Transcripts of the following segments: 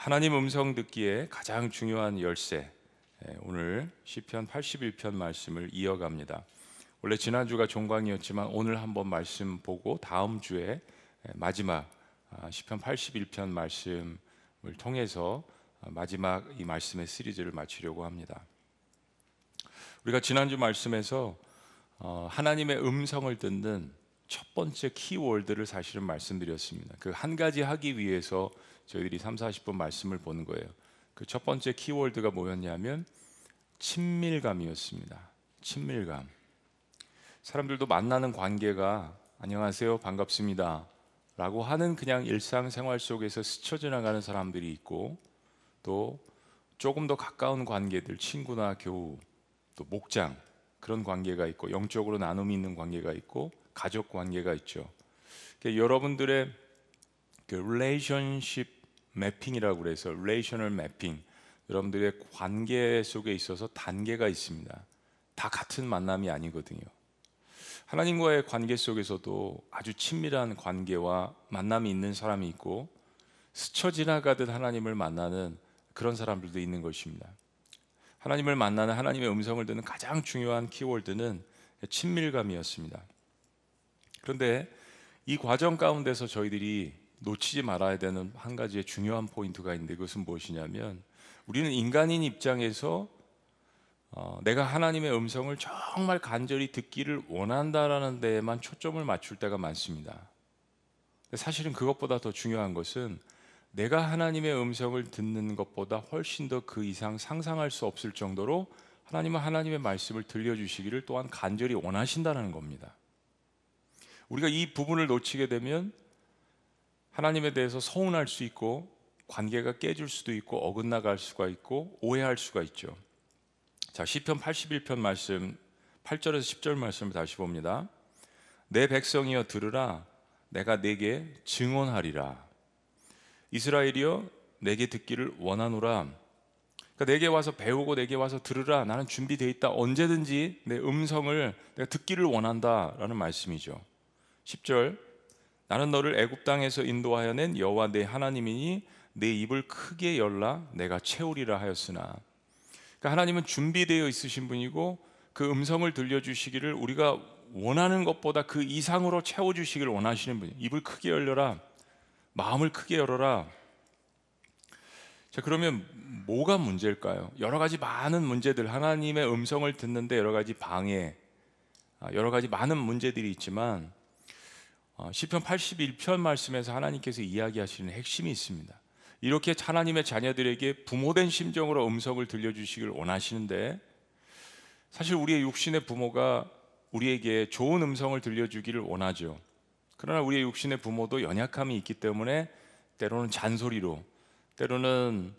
하나님 음성 듣기에 가장 중요한 열쇠. 예, 오늘 시편 81편 말씀을 이어갑니다. 원래 지난주가 종광이었지만 오늘 한번 말씀 보고 다음 주에 예, 마지막 아, 시편 81편 말씀을 통해서 아, 마지막 이 말씀의 시리즈를 마치려고 합니다. 우리가 지난주 말씀에서 어, 하나님의 음성을 듣는 첫 번째 키워드를 사실은 말씀드렸습니다. 그 한 가지 하기 위해서 저희들이 3, 40분 말씀을 보는 거예요. 그 첫 번째 키워드가 뭐였냐면 친밀감이었습니다. 친밀감. 사람들도 만나는 관계가 안녕하세요, 반갑습니다. 라고 하는 그냥 일상생활 속에서 스쳐 지나가는 사람들이 있고 또 조금 더 가까운 관계들, 친구나 교우, 또 목장 그런 관계가 있고 영적으로 나눔이 있는 관계가 있고 가족 관계가 있죠. 그러니까 여러분들의 그 relationship 매핑이라고 그래서 relational mapping 여러분들의 관계 속에 있어서 단계가 있습니다. 다 같은 만남이 아니거든요. 하나님과의 관계 속에서도 아주 친밀한 관계와 만남이 있는 사람이 있고 스쳐 지나가듯 하나님을 만나는 그런 사람들도 있는 것입니다. 하나님을 만나는 하나님의 음성을 듣는 가장 중요한 키워드는 친밀감이었습니다. 그런데 이 과정 가운데서 저희들이 놓치지 말아야 되는 한 가지의 중요한 포인트가 있는데 그것은 무엇이냐면 우리는 인간인 입장에서 어, 내가 하나님의 음성을 정말 간절히 듣기를 원한다라는 데에만 초점을 맞출 때가 많습니다. 사실은 그것보다 더 중요한 것은 내가 하나님의 음성을 듣는 것보다 훨씬 더 그 이상 상상할 수 없을 정도로 하나님은 하나님의 말씀을 들려주시기를 또한 간절히 원하신다는 겁니다. 우리가 이 부분을 놓치게 되면 하나님에 대해서 서운할 수 있고 관계가 깨질 수도 있고 어긋나갈 수가 있고 오해할 수가 있죠. 자, 시편 81편 말씀 8절에서 10절 말씀을 다시 봅니다. 내 백성이여 들으라 내가 내게 증언하리라. 이스라엘이여 내게 듣기를 원하노라. 그러니까 내게 와서 배우고 내게 와서 들으라. 나는 준비되어 있다. 언제든지 내 음성을 내가 듣기를 원한다라는 말씀이죠. 10절 나는 너를 애굽 땅에서 인도하여 낸 여호와 내 하나님이니 내 입을 크게 열라 내가 채우리라 하였으나 그러니까 하나님은 준비되어 있으신 분이고 그 음성을 들려주시기를 우리가 원하는 것보다 그 이상으로 채워주시기를 원하시는 분이 입을 크게 열려라 마음을 크게 열어라 자 그러면 뭐가 문제일까요? 여러 가지 많은 문제들 하나님의 음성을 듣는데 여러 가지 방해 아, 여러 가지 많은 문제들이 있지만 어, 시편 81편 말씀에서 하나님께서 이야기하시는 핵심이 있습니다. 이렇게 하나님의 자녀들에게 부모된 심정으로 음성을 들려주시길 원하시는데 사실 우리의 육신의 부모가 우리에게 좋은 음성을 들려주기를 원하죠. 그러나 우리의 육신의 부모도 연약함이 있기 때문에 때로는 잔소리로, 때로는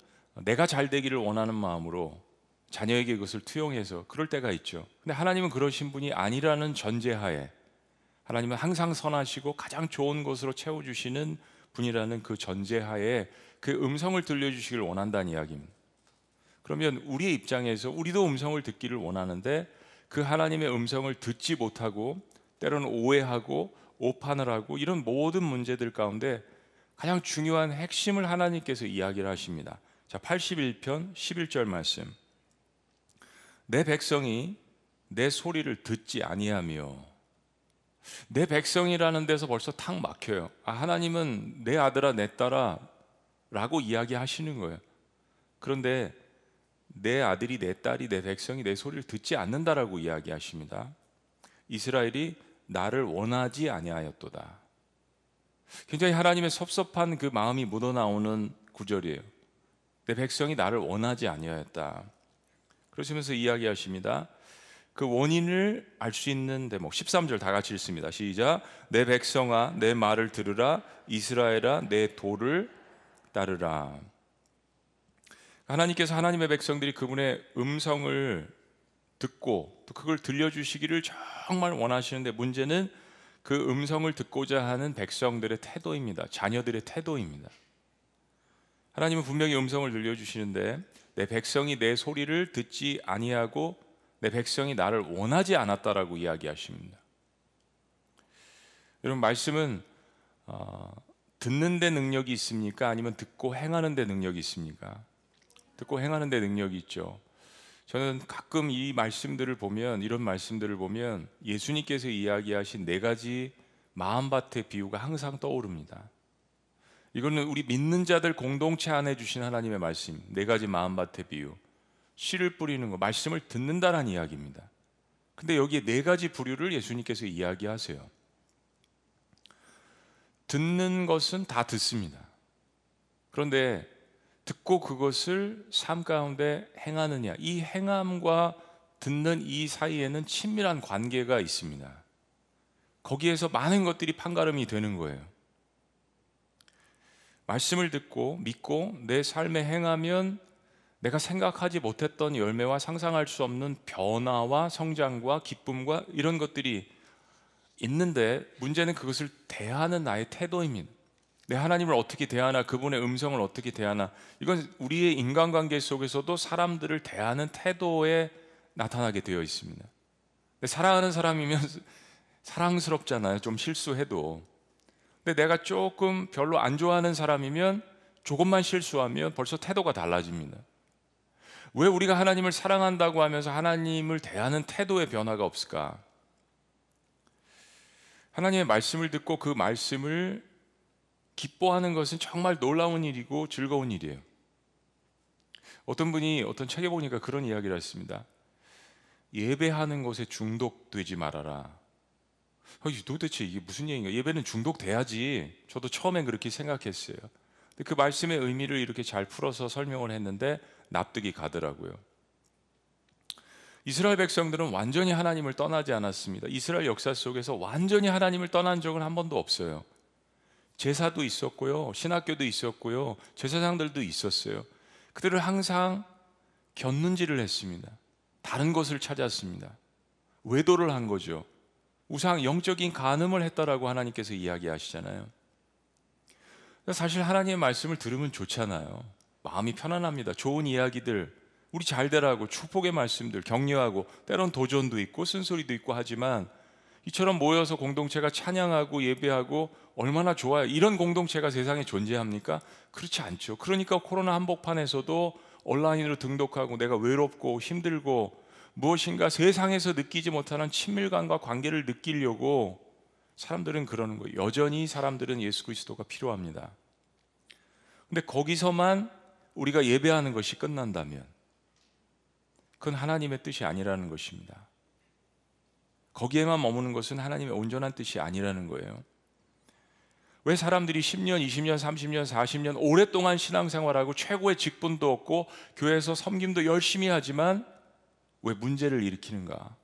내가 잘 되기를 원하는 마음으로 자녀에게 그것을 투영해서 그럴 때가 있죠. 근데 하나님은 그러신 분이 아니라는 전제하에 하나님은 항상 선하시고 가장 좋은 것으로 채워주시는 분이라는 그 전제하에 그 음성을 들려주시길 원한다는 이야기입니다. 그러면 우리의 입장에서 우리도 음성을 듣기를 원하는데 그 하나님의 음성을 듣지 못하고 때로는 오해하고 오판을 하고 이런 모든 문제들 가운데 가장 중요한 핵심을 하나님께서 이야기를 하십니다. 자, 81편 11절 말씀. 내 백성이 내 소리를 듣지 아니하며 내 백성이라는 데서 벌써 탁 막혀요. 아, 하나님은 내 아들아, 내 딸아 라고 이야기하시는 거예요. 그런데 내 아들이, 내 딸이, 내 백성이 내 소리를 듣지 않는다라고 이야기하십니다. 이스라엘이 나를 원하지 아니하였도다. 굉장히 하나님의 섭섭한 그 마음이 묻어나오는 구절이에요. 내 백성이 나를 원하지 아니하였다. 그러시면서 이야기하십니다. 그 원인을 알 수 있는 대목 13절 다 같이 읽습니다. 시작. 내 백성아 내 말을 들으라 이스라엘아 내 도를 따르라. 하나님께서 하나님의 백성들이 그분의 음성을 듣고 또 그걸 들려주시기를 정말 원하시는데 문제는 그 음성을 듣고자 하는 백성들의 태도입니다. 자녀들의 태도입니다. 하나님은 분명히 음성을 들려주시는데 내 백성이 내 소리를 듣지 아니하고 내 백성이 나를 원하지 않았다라고 이야기하십니다. 여러분 말씀은 어, 듣는 데 능력이 있습니까? 아니면 듣고 행하는 데 능력이 있습니까? 듣고 행하는 데 능력이 있죠. 저는 가끔 이 말씀들을 보면 이런 말씀들을 보면 예수님께서 이야기하신 네 가지 마음밭의 비유가 항상 떠오릅니다. 이거는 우리 믿는 자들 공동체 안에 주신 하나님의 말씀, 네 가지 마음밭의 비유. 씨를 뿌리는 거, 말씀을 듣는다는 이야기입니다. 근데 여기에 네 가지 부류를 예수님께서 이야기하세요. 듣는 것은 다 듣습니다. 그런데 듣고 그것을 삶 가운데 행하느냐, 이 행함과 듣는 이 사이에는 친밀한 관계가 있습니다. 거기에서 많은 것들이 판가름이 되는 거예요. 말씀을 듣고 믿고 내 삶에 행하면 내가 생각하지 못했던 열매와 상상할 수 없는 변화와 성장과 기쁨과 이런 것들이 있는데 문제는 그것을 대하는 나의 태도입니다. 내 하나님을 어떻게 대하나 그분의 음성을 어떻게 대하나 이건 우리의 인간관계 속에서도 사람들을 대하는 태도에 나타나게 되어 있습니다. 사랑하는 사람이면 사랑스럽잖아요. 좀 실수해도. 근데 내가 조금 별로 안 좋아하는 사람이면 조금만 실수하면 벌써 태도가 달라집니다. 왜 우리가 하나님을 사랑한다고 하면서 하나님을 대하는 태도의 변화가 없을까? 하나님의 말씀을 듣고 그 말씀을 기뻐하는 것은 정말 놀라운 일이고 즐거운 일이에요. 어떤 분이 어떤 책에 보니까 그런 이야기를 했습니다. 예배하는 것에 중독되지 말아라. 도대체 이게 무슨 얘기인가? 예배는 중독돼야지. 저도 처음엔 그렇게 생각했어요. 그 말씀의 의미를 이렇게 잘 풀어서 설명을 했는데 납득이 가더라고요. 이스라엘 백성들은 완전히 하나님을 떠나지 않았습니다. 이스라엘 역사 속에서 완전히 하나님을 떠난 적은 한 번도 없어요. 제사도 있었고요. 신학교도 있었고요. 제사장들도 있었어요. 그들을 항상 곁눈질을 했습니다. 다른 것을 찾았습니다. 외도를 한 거죠. 우상 영적인 간음을 했다라고 하나님께서 이야기하시잖아요. 사실 하나님의 말씀을 들으면 좋잖아요. 마음이 편안합니다. 좋은 이야기들, 우리 잘 되라고 축복의 말씀들 격려하고 때론 도전도 있고 쓴소리도 있고 하지만 이처럼 모여서 공동체가 찬양하고 예배하고 얼마나 좋아요. 이런 공동체가 세상에 존재합니까? 그렇지 않죠. 그러니까 코로나 한복판에서도 온라인으로 등록하고 내가 외롭고 힘들고 무엇인가 세상에서 느끼지 못하는 친밀감과 관계를 느끼려고 사람들은 그러는 거예요. 여전히 사람들은 예수 그리스도가 필요합니다. 근데 거기서만 우리가 예배하는 것이 끝난다면 그건 하나님의 뜻이 아니라는 것입니다. 거기에만 머무는 것은 하나님의 온전한 뜻이 아니라는 거예요. 왜 사람들이 10년, 20년, 30년, 40년 오랫동안 신앙생활하고 최고의 직분도 얻고 교회에서 섬김도 열심히 하지만 왜 문제를 일으키는가?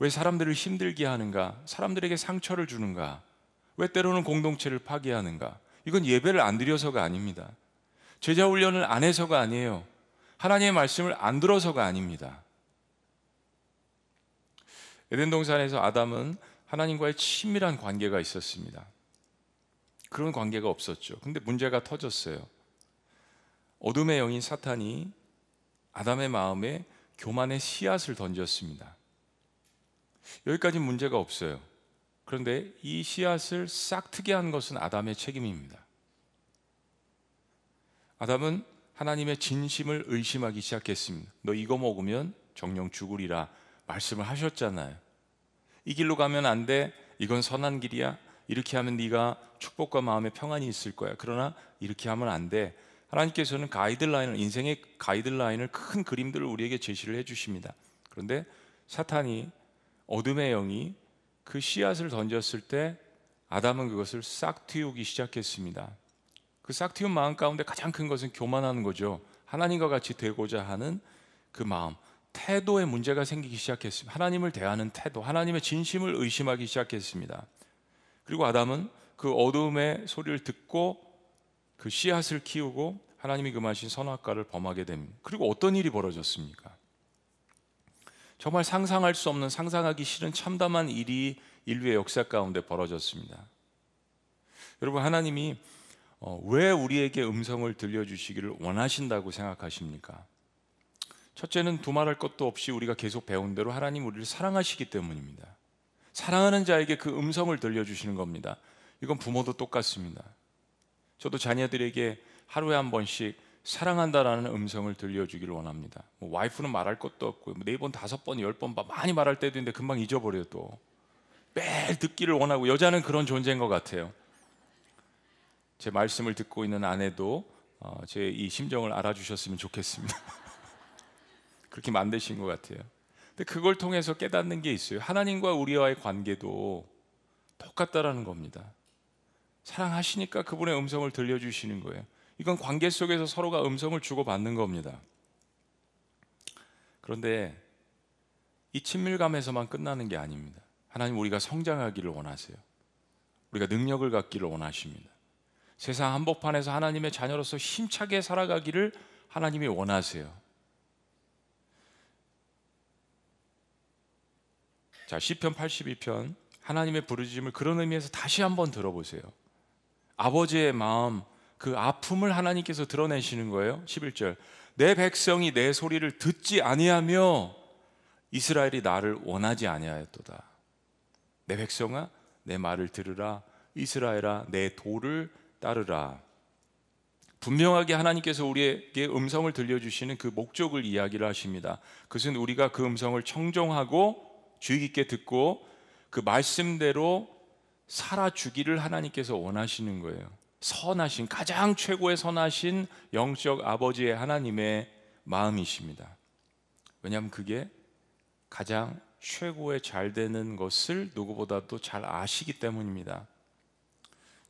왜 사람들을 힘들게 하는가? 사람들에게 상처를 주는가? 왜 때로는 공동체를 파괴하는가? 이건 예배를 안 드려서가 아닙니다. 제자 훈련을 안 해서가 아니에요. 하나님의 말씀을 안 들어서가 아닙니다. 에덴 동산에서 아담은 하나님과의 친밀한 관계가 있었습니다. 그런 관계가 없었죠. 근데 문제가 터졌어요. 어둠의 영인 사탄이 아담의 마음에 교만의 씨앗을 던졌습니다. 여기까지 문제가 없어요. 그런데 이 씨앗을 싹 트게 한 것은 아담의 책임입니다. 아담은 하나님의 진심을 의심하기 시작했습니다. 너 이거 먹으면 정령 죽으리라 말씀을 하셨잖아요. 이 길로 가면 안 돼. 이건 선한 길이야. 이렇게 하면 네가 축복과 마음의 평안이 있을 거야. 그러나 이렇게 하면 안 돼. 하나님께서는 가이드라인을 인생의 가이드라인을 큰 그림들을 우리에게 제시를 해 주십니다. 그런데 사탄이 어둠의 영이 그 씨앗을 던졌을 때 아담은 그것을 싹 틔우기 시작했습니다. 그 싹 틔운 마음 가운데 가장 큰 것은 교만하는 거죠. 하나님과 같이 되고자 하는 그 마음. 태도에 문제가 생기기 시작했습니다. 하나님을 대하는 태도, 하나님의 진심을 의심하기 시작했습니다. 그리고 아담은 그 어둠의 소리를 듣고 그 씨앗을 키우고 하나님이 금하신 선악과를 범하게 됩니다. 그리고 어떤 일이 벌어졌습니까? 정말 상상할 수 없는 상상하기 싫은 참담한 일이 인류의 역사 가운데 벌어졌습니다. 여러분 하나님이 어, 왜 우리에게 음성을 들려주시기를 원하신다고 생각하십니까? 첫째는 두말할 것도 없이 우리가 계속 배운 대로 하나님 우리를 사랑하시기 때문입니다. 사랑하는 자에게 그 음성을 들려주시는 겁니다. 이건 부모도 똑같습니다. 저도 자녀들에게 하루에 한 번씩 사랑한다라는 음성을 들려주기를 원합니다. 뭐 와이프는 말할 것도 없고 네 번, 다섯 번, 열 번 많이 말할 때도 있는데 금방 잊어버려요 또. 매일 듣기를 원하고 여자는 그런 존재인 것 같아요. 제 말씀을 듣고 있는 아내도 어, 제이 심정을 알아주셨으면 좋겠습니다. 그렇게 만드신 것 같아요. 근데 그걸 통해서 깨닫는 게 있어요. 하나님과 우리와의 관계도 똑같다라는 겁니다. 사랑하시니까 그분의 음성을 들려주시는 거예요. 이건 관계 속에서 서로가 음성을 주고받는 겁니다. 그런데 이 친밀감에서만 끝나는 게 아닙니다. 하나님 우리가 성장하기를 원하세요. 우리가 능력을 갖기를 원하십니다. 세상 한복판에서 하나님의 자녀로서 힘차게 살아가기를 하나님이 원하세요. 자, 시편 82편 하나님의 부르짖음을 그런 의미에서 다시 한번 들어보세요. 아버지의 마음, 그 아픔을 하나님께서 드러내시는 거예요. 11절. 내 백성이 내 소리를 듣지 아니하며 이스라엘이 나를 원하지 아니하였도다. 내 백성아 내 말을 들으라 이스라엘아 내 도를 따르라. 분명하게 하나님께서 우리에게 음성을 들려주시는 그 목적을 이야기를 하십니다. 그것은 우리가 그 음성을 청종하고 주의 깊게 듣고 그 말씀대로 살아주기를 하나님께서 원하시는 거예요. 선하신 가장 최고의 선하신 영적 아버지의 하나님의 마음이십니다. 왜냐하면 그게 가장 최고의 잘 되는 것을 누구보다도 잘 아시기 때문입니다.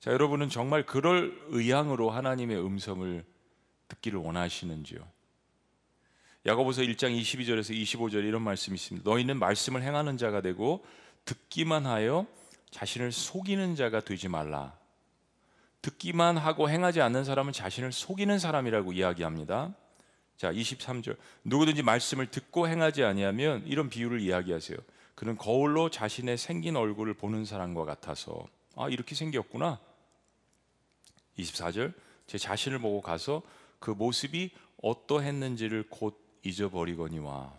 자, 여러분은 정말 그럴 의향으로 하나님의 음성을 듣기를 원하시는지요? 야고보서 1장 22절에서 25절 이런 말씀이 있습니다. 너희는 말씀을 행하는 자가 되고 듣기만 하여 자신을 속이는 자가 되지 말라. 듣기만 하고 행하지 않는 사람은 자신을 속이는 사람이라고 이야기합니다. 자, 23절. 누구든지 말씀을 듣고 행하지 아니하면 이런 비유를 이야기하세요. 그는 거울로 자신의 생긴 얼굴을 보는 사람과 같아서 아, 이렇게 생겼구나. 24절. 제 자신을 보고 가서 그 모습이 어떠했는지를 곧 잊어버리거니와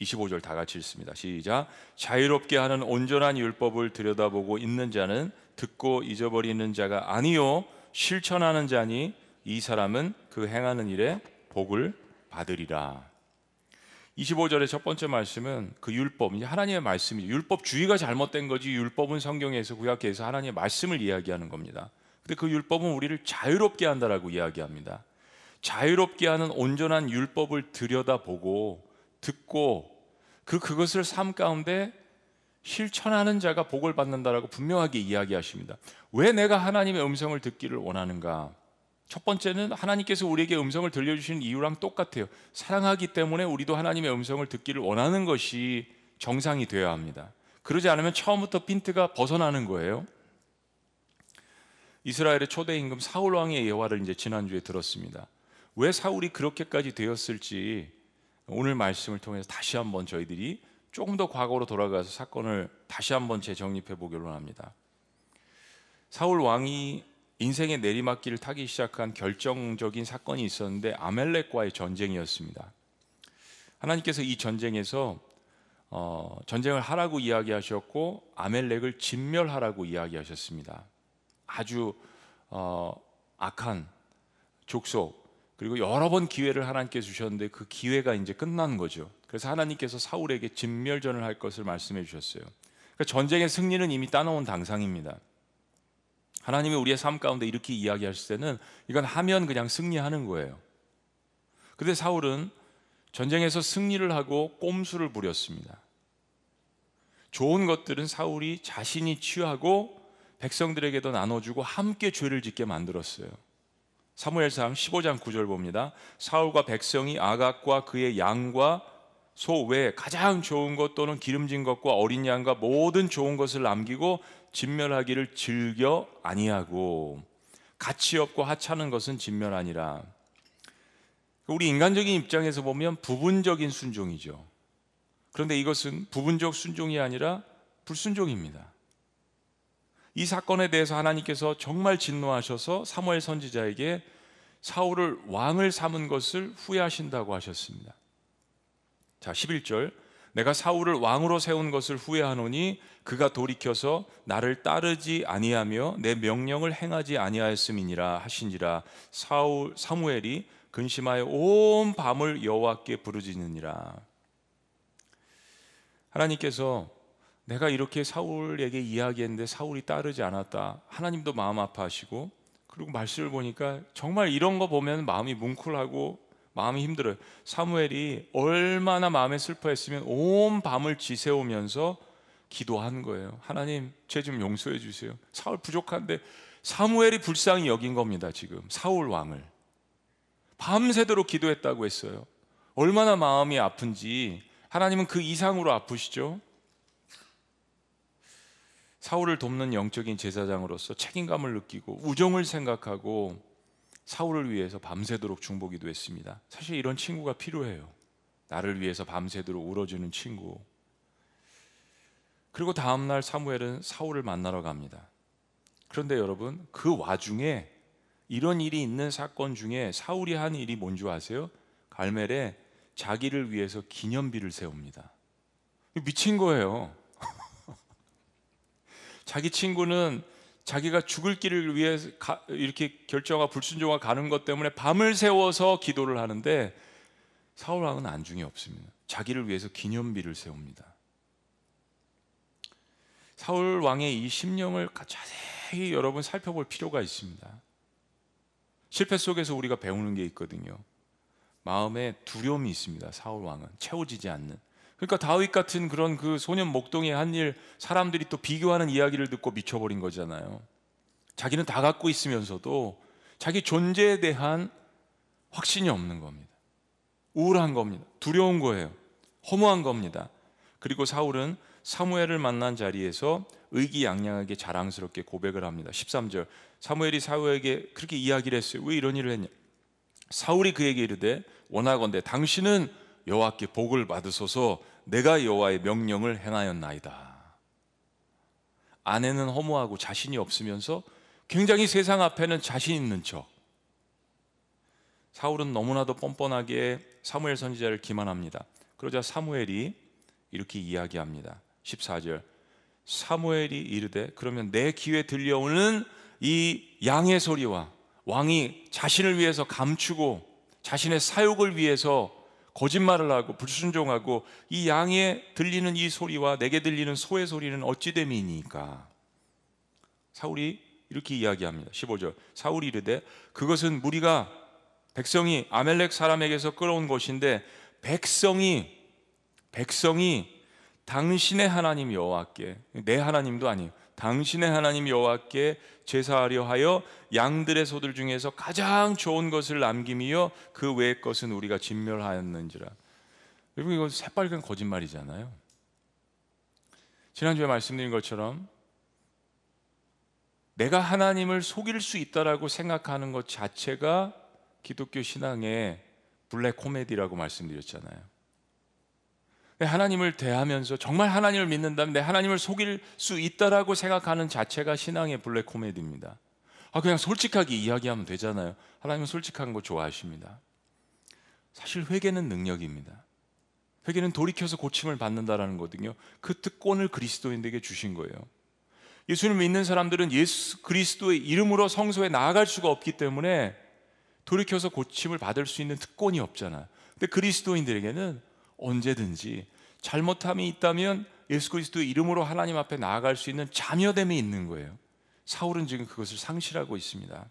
25절 다 같이 읽습니다. 시작. 자유롭게 하는 온전한 율법을 들여다보고 있는 자는 듣고 잊어버리는 자가 아니요 실천하는 자니 이 사람은 그 행하는 일에 복을 받으리라. 25절의 첫 번째 말씀은 그 율법, 이제 하나님의 말씀이죠. 율법 주의가 잘못된 거지 율법은 성경에서 구약에서 하나님의 말씀을 이야기하는 겁니다. 근데 그 율법은 우리를 자유롭게 한다라고 이야기합니다. 자유롭게 하는 온전한 율법을 들여다보고 듣고 그 그것을 삶 가운데 실천하는 자가 복을 받는다라고 분명하게 이야기하십니다. 왜 내가 하나님의 음성을 듣기를 원하는가? 첫 번째는 하나님께서 우리에게 음성을 들려주시는 이유랑 똑같아요. 사랑하기 때문에 우리도 하나님의 음성을 듣기를 원하는 것이 정상이 되어야 합니다. 그러지 않으면 처음부터 핀트가 벗어나는 거예요. 이스라엘의 초대 임금 사울 왕의 예화를 이제 지난주에 들었습니다. 왜 사울이 그렇게까지 되었을지 오늘 말씀을 통해서 다시 한번 저희들이 조금 더 과거로 돌아가서 사건을 다시 한번 재정립해 보기로 합니다. 사울 왕이 인생의 내리막길을 타기 시작한 결정적인 사건이 있었는데 아멜렉과의 전쟁이었습니다. 하나님께서 이 전쟁에서 어, 전쟁을 하라고 이야기하셨고 아멜렉을 진멸하라고 이야기하셨습니다. 아주 어, 악한 족속 그리고 여러 번 기회를 하나님께 주셨는데 그 기회가 이제 끝난 거죠. 그래서 하나님께서 사울에게 진멸전을 할 것을 말씀해 주셨어요. 그러니까 전쟁의 승리는 이미 따놓은 당상입니다. 하나님이 우리의 삶 가운데 이렇게 이야기하실 때는 이건 하면 그냥 승리하는 거예요. 근데 사울은 전쟁에서 승리를 하고 꼼수를 부렸습니다. 좋은 것들은 사울이 자신이 취하고 백성들에게도 나눠주고 함께 죄를 짓게 만들었어요. 사무엘상 15장 9절 봅니다. 사울과 백성이 아각과 그의 양과 소 외에 가장 좋은 것 또는 기름진 것과 어린 양과 모든 좋은 것을 남기고 진멸하기를 즐겨 아니하고 가치 없고 하찮은 것은 진멸하니라. 우리 인간적인 입장에서 보면 부분적인 순종이죠. 그런데 이것은 부분적 순종이 아니라 불순종입니다. 이 사건에 대해서 하나님께서 정말 진노하셔서 사무엘 선지자에게 사울을 왕을 삼은 것을 후회하신다고 하셨습니다. 자, 11절. 내가 사울을 왕으로 세운 것을 후회하노니 그가 돌이켜서 나를 따르지 아니하며 내 명령을 행하지 아니하였음이니라 하신지라 사울 사무엘이 근심하여 온 밤을 여호와께 부르짖느니라 하나님께서 내가 이렇게 사울에게 이야기했는데 사울이 따르지 않았다. 하나님도 마음 아파하시고 그리고 말씀을 보니까 정말 이런 거 보면 마음이 뭉클하고 마음이 힘들어요. 사무엘이 얼마나 마음에 슬퍼했으면 온 밤을 지새우면서 기도한 거예요. 하나님, 죄 좀 용서해 주세요. 사울 부족한데 사무엘이 불쌍히 여긴 겁니다, 지금. 사울 왕을. 밤새도록 기도했다고 했어요. 얼마나 마음이 아픈지 하나님은 그 이상으로 아프시죠. 사울을 돕는 영적인 제사장으로서 책임감을 느끼고 우정을 생각하고 사울을 위해서 밤새도록 중보기도 했습니다. 사실 이런 친구가 필요해요. 나를 위해서 밤새도록 울어주는 친구. 그리고 다음 날 사무엘은 사울을 만나러 갑니다. 그런데 여러분, 그 와중에 이런 일이 있는 사건 중에 사울이 한 일이 뭔지 아세요? 갈멜에 자기를 위해서 기념비를 세웁니다. 미친 거예요. 자기 친구는 자기가 죽을 길을 위해 이렇게 결정하고 불순종하고 가는 것 때문에 밤을 새워서 기도를 하는데 사울 왕은 안중에 없습니다. 자기를 위해서 기념비를 세웁니다. 사울 왕의 이 심령을 자세히 여러분 살펴볼 필요가 있습니다. 실패 속에서 우리가 배우는 게 있거든요. 마음에 두려움이 있습니다. 사울 왕은 채워지지 않는. 그러니까 다윗 같은 그런 그 소년 목동의 한 일 사람들이 또 비교하는 이야기를 듣고 미쳐버린 거잖아요. 자기는 다 갖고 있으면서도 자기 존재에 대한 확신이 없는 겁니다. 우울한 겁니다. 두려운 거예요. 허무한 겁니다. 그리고 사울은 사무엘을 만난 자리에서 의기양양하게 자랑스럽게 고백을 합니다. 13절 사무엘이 사울에게 그렇게 이야기를 했어요. 왜 이런 일을 했냐? 사울이 그에게 이르되 원하건대 당신은 여호와께 복을 받으소서 내가 여호와의 명령을 행하였나이다. 아내는 허무하고 자신이 없으면서 굉장히 세상 앞에는 자신 있는 척. 사울은 너무나도 뻔뻔하게 사무엘 선지자를 기만합니다. 그러자 사무엘이 이렇게 이야기합니다. 14절. 사무엘이 이르되 그러면 내 귀에 들려오는 이 양의 소리와 왕이 자신을 위해서 감추고 자신의 사욕을 위해서 거짓말을 하고 불순종하고 이 양에 들리는 이 소리와 내게 들리는 소의 소리는 어찌 됨이니까 사울이 이렇게 이야기합니다. 15절 사울이 이르되 그것은 무리가 백성이 아멜렉 사람에게서 끌어온 것인데 백성이 백성이 당신의 하나님 여호와께 내 하나님도 아니에요. 당신의 하나님 여호와께 제사하려 하여 양들의 소들 중에서 가장 좋은 것을 남김이요 그 외의 것은 우리가 진멸하였는지라. 여러분 이거 새빨간 거짓말이잖아요. 지난주에 말씀드린 것처럼 내가 하나님을 속일 수 있다라고 생각하는 것 자체가 기독교 신앙의 블랙 코미디라고 말씀드렸잖아요. 하나님을 대하면서 정말 하나님을 믿는다면 내 하나님을 속일 수 있다라고 생각하는 자체가 신앙의 블랙 코미디입니다. 아 그냥 솔직하게 이야기하면 되잖아요. 하나님은 솔직한 거 좋아하십니다. 사실 회개는 능력입니다. 회개는 돌이켜서 고침을 받는다라는 거거든요. 그 특권을 그리스도인에게 주신 거예요. 예수를 믿는 사람들은 예수 그리스도의 이름으로 성소에 나아갈 수가 없기 때문에 돌이켜서 고침을 받을 수 있는 특권이 없잖아요. 근데 그리스도인들에게는 언제든지 잘못함이 있다면 예수 그리스도의 이름으로 하나님 앞에 나아갈 수 있는 자녀됨이 있는 거예요. 사울은 지금 그것을 상실하고 있습니다.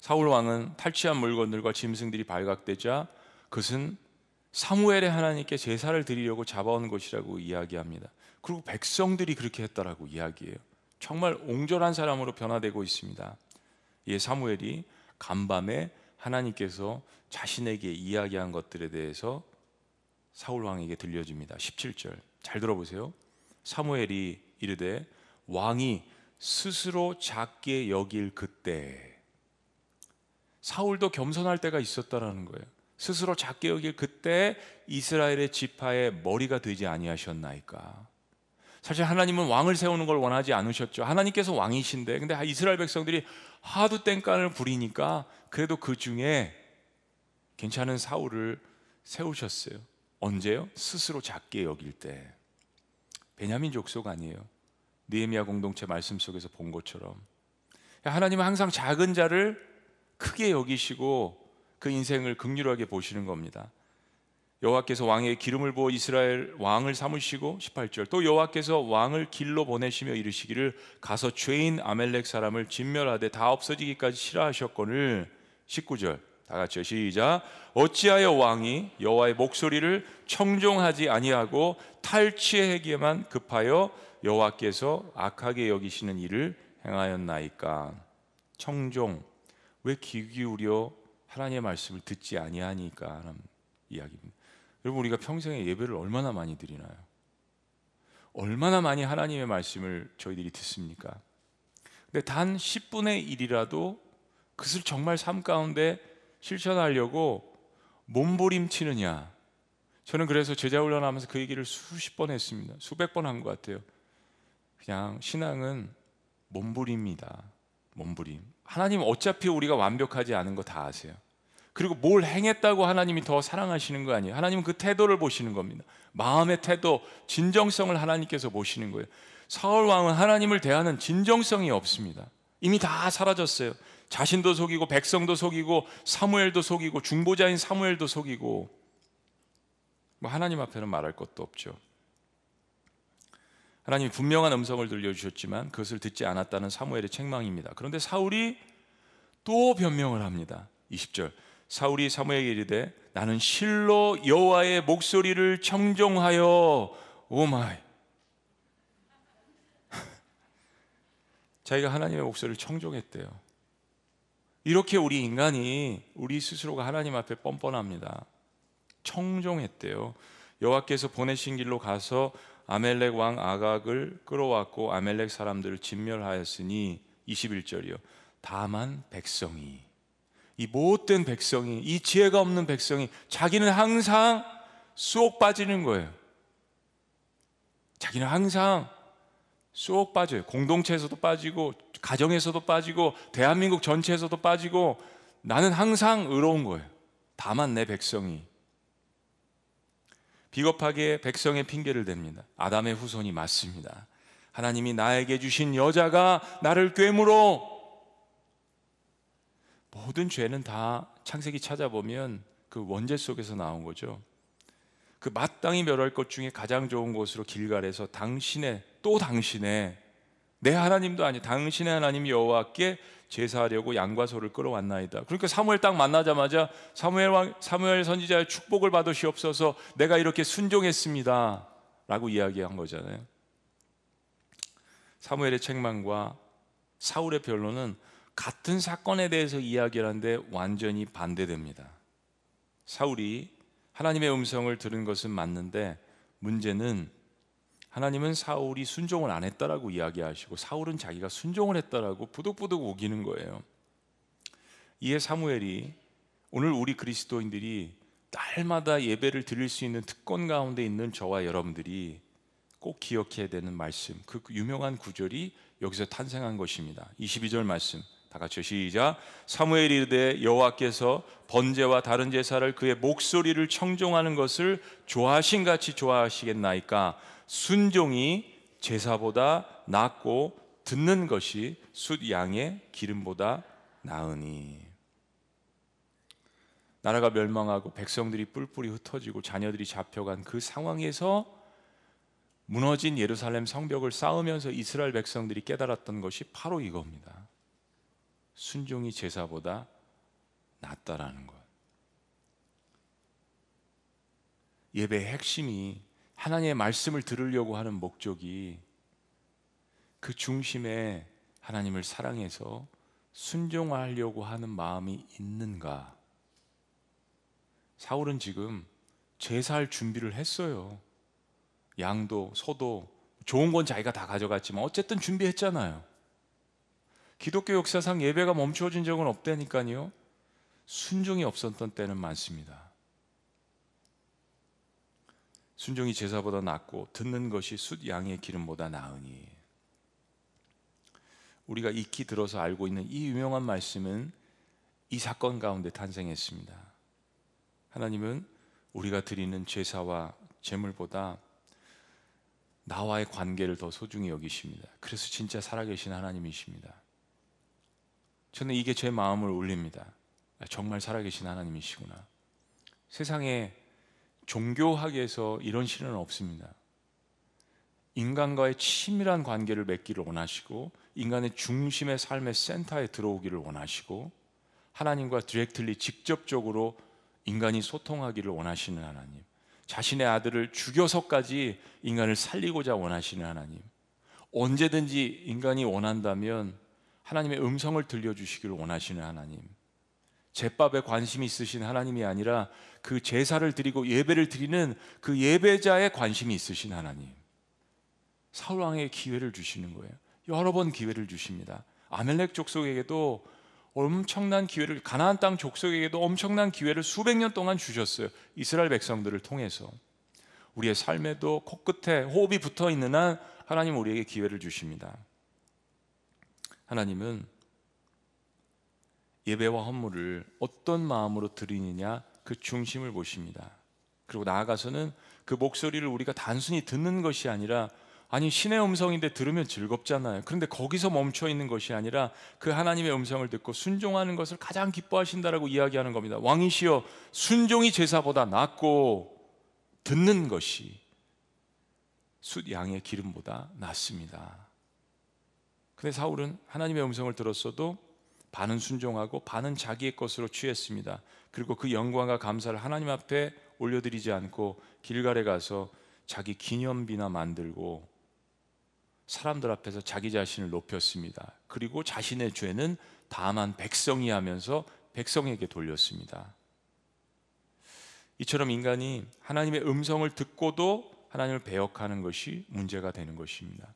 사울 왕은 탈취한 물건들과 짐승들이 발각되자 그것은 사무엘의 하나님께 제사를 드리려고 잡아온 것이라고 이야기합니다. 그리고 백성들이 그렇게 했다라고 이야기해요. 정말 옹졸한 사람으로 변화되고 있습니다. 이 사무엘이 간밤에 하나님께서 자신에게 이야기한 것들에 대해서 사울 왕에게 들려줍니다. 17절. 잘 들어보세요. 사무엘이 이르되 왕이 스스로 작게 여길 그때 사울도 겸손할 때가 있었다라는 거예요. 스스로 작게 여길 그때 이스라엘의 지파의 머리가 되지 아니하셨나이까. 사실 하나님은 왕을 세우는 걸 원하지 않으셨죠. 하나님께서 왕이신데 근데 이스라엘 백성들이 하도 땡간을 부리니까 그래도 그 중에 괜찮은 사울을 세우셨어요. 언제요? 스스로 작게 여길 때. 베냐민 족속 아니에요. 느헤미야 공동체 말씀 속에서 본 것처럼 하나님은 항상 작은 자를 크게 여기시고 그 인생을 극률하게 보시는 겁니다. 여호와께서 왕의 기름을 부어 이스라엘 왕을 삼으시고 18절 또 여호와께서 왕을 길로 보내시며 이르시기를 가서 죄인 아멜렉 사람을 진멸하되 다 없어지기까지 싫어하셨거늘 19절 다 같이요 시작 어찌하여 왕이 여호와의 목소리를 청종하지 아니하고 탈취하기에만 급하여 여호와께서 악하게 여기시는 일을 행하였나이까 청종 왜 귀 기울여 하나님의 말씀을 듣지 아니하니까 하는 이야기입니다. 여러분 우리가 평생에 예배를 얼마나 많이 드리나요? 얼마나 많이 하나님의 말씀을 저희들이 듣습니까? 근데 단 10분의 1이라도 그것을 정말 삶 가운데 실천하려고 몸부림치느냐? 저는 그래서 제자 훈련하면서 그 얘기를 수십 번 했습니다. 수백 번 한 것 같아요. 그냥 신앙은 몸부림입니다. 몸부림. 하나님 어차피 우리가 완벽하지 않은 거 다 아세요. 그리고 뭘 행했다고 하나님이 더 사랑하시는 거 아니에요. 하나님은 그 태도를 보시는 겁니다. 마음의 태도, 진정성을 하나님께서 보시는 거예요. 사울 왕은 하나님을 대하는 진정성이 없습니다. 이미 다 사라졌어요. 자신도 속이고 백성도 속이고 사무엘도 속이고 중보자인 사무엘도 속이고 뭐 하나님 앞에는 말할 것도 없죠. 하나님이 분명한 음성을 들려주셨지만 그것을 듣지 않았다는 사무엘의 책망입니다. 그런데 사울이 또 변명을 합니다. 20절 사울이 사무엘에게 이르되 나는 실로 여호와의 목소리를 청종하여 오마이 자기가 하나님의 목소리를 청종했대요. 이렇게 우리 인간이 우리 스스로가 하나님 앞에 뻔뻔합니다. 청종했대요. 여호와께서 보내신 길로 가서 아멜렉 왕 아각을 끌어왔고 아멜렉 사람들을 진멸하였으니 21절이요. 다만 백성이 이 못된 백성이 이 지혜가 없는 백성이 자기는 항상 쏙 빠지는 거예요. 자기는 항상 쏙 빠져요. 공동체에서도 빠지고 가정에서도 빠지고 대한민국 전체에서도 빠지고 나는 항상 의로운 거예요. 다만 내 백성이 비겁하게 백성의 핑계를 댑니다. 아담의 후손이 맞습니다. 하나님이 나에게 주신 여자가 나를 꿰물어 모든 죄는 다 창세기 찾아보면 그 원죄 속에서 나온 거죠. 그 마땅히 멸할 것 중에 가장 좋은 곳으로 길갈에서 당신의 또 당신의 내 하나님도 아니 당신의 하나님 여호와께 제사하려고 양과 소를 끌어왔나이다. 그러니까 사무엘 딱 만나자마자 사무엘 왕 사무엘 선지자의 축복을 받으시옵소서 내가 이렇게 순종했습니다라고 이야기한 거잖아요. 사무엘의 책망과 사울의 변론은 같은 사건에 대해서 이야기하는데 완전히 반대됩니다. 사울이 하나님의 음성을 들은 것은 맞는데 문제는 하나님은 사울이 순종을 안 했다라고 이야기하시고 사울은 자기가 순종을 했다라고 부득부득 우기는 거예요. 이에 사무엘이 오늘 우리 그리스도인들이 날마다 예배를 드릴 수 있는 특권 가운데 있는 저와 여러분들이 꼭 기억해야 되는 말씀, 그 유명한 구절이 여기서 탄생한 것입니다. 22절 말씀. 다 같이 시작. 사무엘이 이르되 여호와께서 번제와 다른 제사를 그의 목소리를 청종하는 것을 좋아하신 같이 좋아하시겠나이까 순종이 제사보다 낫고 듣는 것이 숫 양의 기름보다 나으니 나라가 멸망하고 백성들이 뿔뿔이 흩어지고 자녀들이 잡혀간 그 상황에서 무너진 예루살렘 성벽을 쌓으면서 이스라엘 백성들이 깨달았던 것이 바로 이겁니다. 순종이 제사보다 낫다라는 것. 예배의 핵심이 하나님의 말씀을 들으려고 하는 목적이 그 중심에 하나님을 사랑해서 순종하려고 하는 마음이 있는가? 사울은 지금 제사할 준비를 했어요. 양도, 소도, 좋은 건 자기가 다 가져갔지만 어쨌든 준비했잖아요. 기독교 역사상 예배가 멈추어진 적은 없다니까요. 순종이 없었던 때는 많습니다. 순종이 제사보다 낫고 듣는 것이 숫 양의 기름보다 나으니 우리가 익히 들어서 알고 있는 이 유명한 말씀은 이 사건 가운데 탄생했습니다. 하나님은 우리가 드리는 제사와 제물보다 나와의 관계를 더 소중히 여기십니다. 그래서 진짜 살아계신 하나님이십니다. 저는 이게 제 마음을 울립니다. 아, 정말 살아계신 하나님이시구나. 세상에 종교학에서 이런 신은 없습니다. 인간과의 친밀한 관계를 맺기를 원하시고 인간의 중심의 삶의 센터에 들어오기를 원하시고 하나님과 디렉틀리 직접적으로 인간이 소통하기를 원하시는 하나님. 자신의 아들을 죽여서까지 인간을 살리고자 원하시는 하나님. 언제든지 인간이 원한다면 하나님의 음성을 들려주시기를 원하시는 하나님. 제밥에 관심이 있으신 하나님이 아니라 그 제사를 드리고 예배를 드리는 그 예배자의 관심이 있으신 하나님. 사울 왕에게 기회를 주시는 거예요. 여러 번 기회를 주십니다. 아멜렉 족속에게도 엄청난 기회를 가나안 땅 족속에게도 엄청난 기회를 수백 년 동안 주셨어요. 이스라엘 백성들을 통해서 우리의 삶에도 코끝에 호흡이 붙어 있는 한 하나님 우리에게 기회를 주십니다. 하나님은 예배와 헌물을 어떤 마음으로 드리느냐 그 중심을 보십니다. 그리고 나아가서는 그 목소리를 우리가 단순히 듣는 것이 아니라 아니 신의 음성인데 들으면 즐겁잖아요. 그런데 거기서 멈춰 있는 것이 아니라 그 하나님의 음성을 듣고 순종하는 것을 가장 기뻐하신다라고 이야기하는 겁니다. 왕이시여 순종이 제사보다 낫고 듣는 것이 숫 양의 기름보다 낫습니다. 근데 사울은 하나님의 음성을 들었어도 반은 순종하고 반은 자기의 것으로 취했습니다. 그리고 그 영광과 감사를 하나님 앞에 올려드리지 않고 길갈에 가서 자기 기념비나 만들고 사람들 앞에서 자기 자신을 높였습니다. 그리고 자신의 죄는 다만 백성이 하면서 백성에게 돌렸습니다. 이처럼 인간이 하나님의 음성을 듣고도 하나님을 배역하는 것이 문제가 되는 것입니다.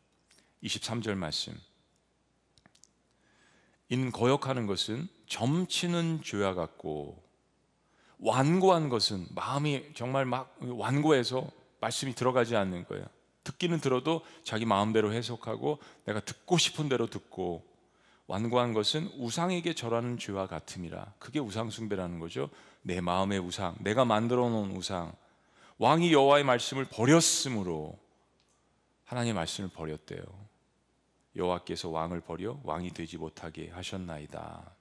23절 말씀. 인 거역하는 것은 점치는 죄와 같고 완고한 것은 마음이 정말 막 완고해서 말씀이 들어가지 않는 거예요. 듣기는 들어도 자기 마음대로 해석하고 내가 듣고 싶은 대로 듣고 완고한 것은 우상에게 절하는 죄와 같음이라. 그게 우상 숭배라는 거죠. 내 마음의 우상, 내가 만들어 놓은 우상. 왕이 여호와의 말씀을 버렸으므로 하나님의 말씀을 버렸대요. 여호와께서 왕을 버려 왕이 되지 못하게 하셨나이다.